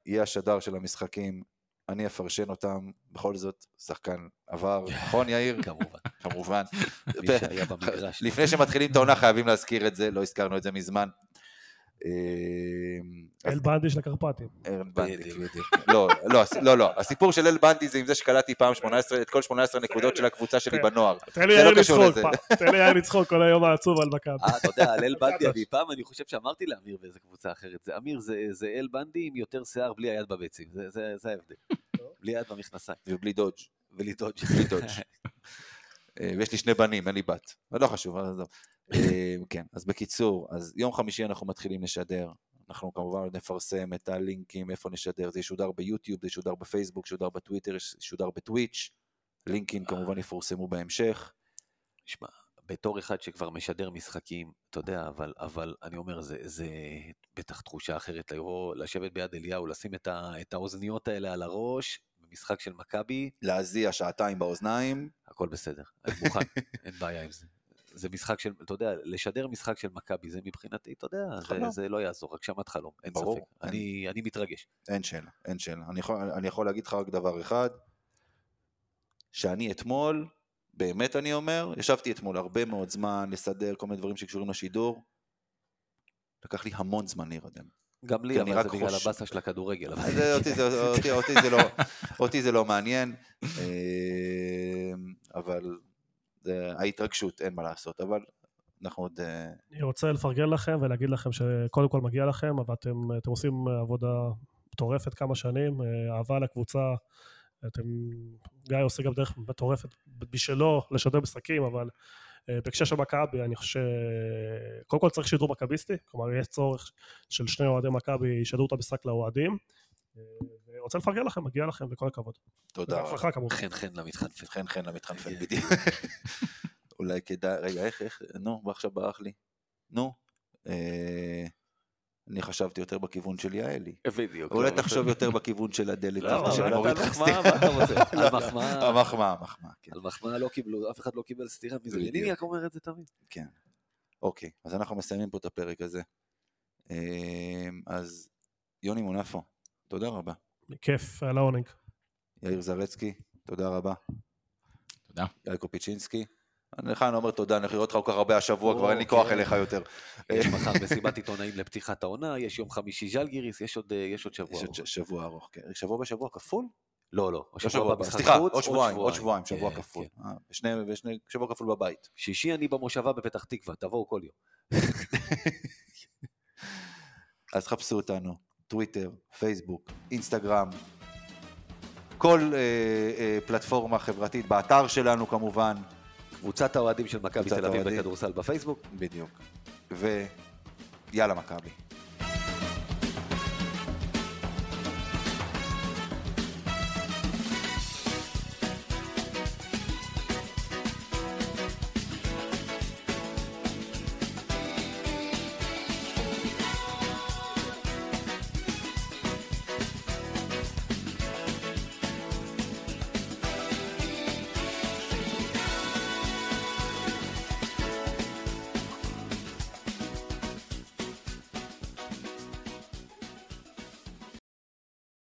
יהיה השדר של המשחקים, אני אפרשן אותם, בכל זאת, שחקן עבר, נכון יאיר? כמובן. כמובן. לפני שמתחילים את העונה חייבים להזכיר את זה, לא הזכרנו את זה מזמן. אז אל בנדי של הקרפטים. ארן בנדי, בדיוק. לא, לא, לא, לא, הסיפור של אל בנדי זה עם זה שקלטתי פעם 18, את כל 18 נקודות של הקבוצה שלי כן. בנוער. תן לי לא יאיר קשור לצחוק. תן לי יאיר לצחוק כל היום העצוב על מכבי. אה, אתה יודע, על אל בנדי, אני פעם, אני חושב שאמרתי לאמיר באיזה קבוצה אחרת, זה אמיר, זה, זה אל בנדי עם יותר שיער בלי היד בביצים, זה, זה, זה ההבדל. בלי יד במכנסיים, ובלי דודג'. בלי דודג'. אה, ויש לי שני בנים, אין לי בת. אבל לא חשוב, אבל עזוב. אה, כן, אז בקיצור, אז יום חמישי אנחנו מתחילים לשדר. אנחנו כמובן נפרסם את הלינקים, איפה נשדר. זה ישודר ביוטיוב, זה ישודר בפייסבוק, ישודר בטוויטר, ישודר בטוויץ'. לינקים כמובן יפורסמו בהמשך. שמע, בתור אחד שכבר משדר משחקים, אתה יודע, אבל, אבל אני אומר, זה, זה בטח תחושה אחרת לבוא, לשבת ביד אליהו, לשים את, ה, את האוזניות האלה על הראש, במשחק של מכבי, להזיע שעתיים באוזניים. הכל בסדר, אני מוכן, אין בעיה עם זה. זה משחק של, אתה יודע, לשדר משחק של מכבי, זה מבחינתי, אתה יודע, זה. זה לא יעזור, הגשמת חלום, אין ברור, ספק. אין. אני, אני מתרגש. אין שאלה, אין שאלה. אני יכול, אני יכול להגיד לך רק דבר אחד, שאני אתמול, באמת אני אומר, ישבתי אתמול הרבה מאוד זמן לסדר כל מיני דברים שקשורים לשידור. לקח לי המון זמן להירדם. גם לי, אבל זה בגלל הבאסה של הכדורגל. אותי, זה, לא, אותי זה לא מעניין, אה, אבל ההתרגשות, אין מה לעשות, אבל אנחנו עוד... אה, אני רוצה לפרגן לכם ולהגיד לכם שקודם כל מגיע לכם, אבל אתם, עושים עבודה מטורפת כמה שנים, אה, אהבה לקבוצה, אתם, גיא עושה גם דרך מטורפת בשבילו לשדר משחקים, אבל בהקשר של מכבי, אני חושב שקודם כל צריך שידור מכביסטי, כלומר יש צורך של שני אוהדי מכבי ישדרו את המשחק לאוהדים. אה, ורוצה לפרגן לכם, מגיע לכם, וכל הכבוד. תודה. בהצלחה כמובן. חן חן למתחנפן. חן חן למתחנפן כן. בדיוק. אולי כדאי, רגע, איך, איך, נו, ועכשיו ברח לי. נו, אה, אני חשבתי יותר בכיוון של יעלי. בדיוק. אולי תחשוב יותר בכיוון של הדלת. לא, אבל אורית אתה על חסטי. מחמאה, מה אתה רוצה? על לא, לא, מחמאה. המחמאה, המחמאה, כן. על מחמאה לא קיבלו, אף אחד לא קיבל סטירה מזה. ליניאק אומר את זה תמיד. אוקיי, אז אנחנו מסיימים פה את הפרק הזה. אה, אז יוני מונפו, תודה רבה. כיף, היה לעונג. יאיר זרצקי, תודה רבה. תודה. יאיקו פיצ'ינסקי. אני לך אני אומר תודה, אני הולך לראות אותך כל כך הרבה השבוע, כבר אין לי. כוח אליך יותר. יש מחר מסיבת עיתונאים לפתיחת העונה, יש יום חמישי ז'לגיריס, יש עוד, אה, יש עוד שבוע. יש עוד שבוע ארוך, כן. שבוע בשבוע כפול? לא, לא, לא שבוע הבא סליחה, עוד שבועיים, עוד שבועיים, שבוע כן, כפול. כן. אה, ושני, ושני, שבוע כפול בבית. שישי אני במושבה בפתח תקווה, תבואו כל יום. אז חפשו אותנו, טוויטר, פייסבוק, אינסטגרם, כל אה, אה, פלטפורמה חברתית, באתר שלנו כמובן, קבוצת האוהדים של מכבי תל אביב. בכדורסל בפייסבוק. בדיוק. ויאללה מכבי.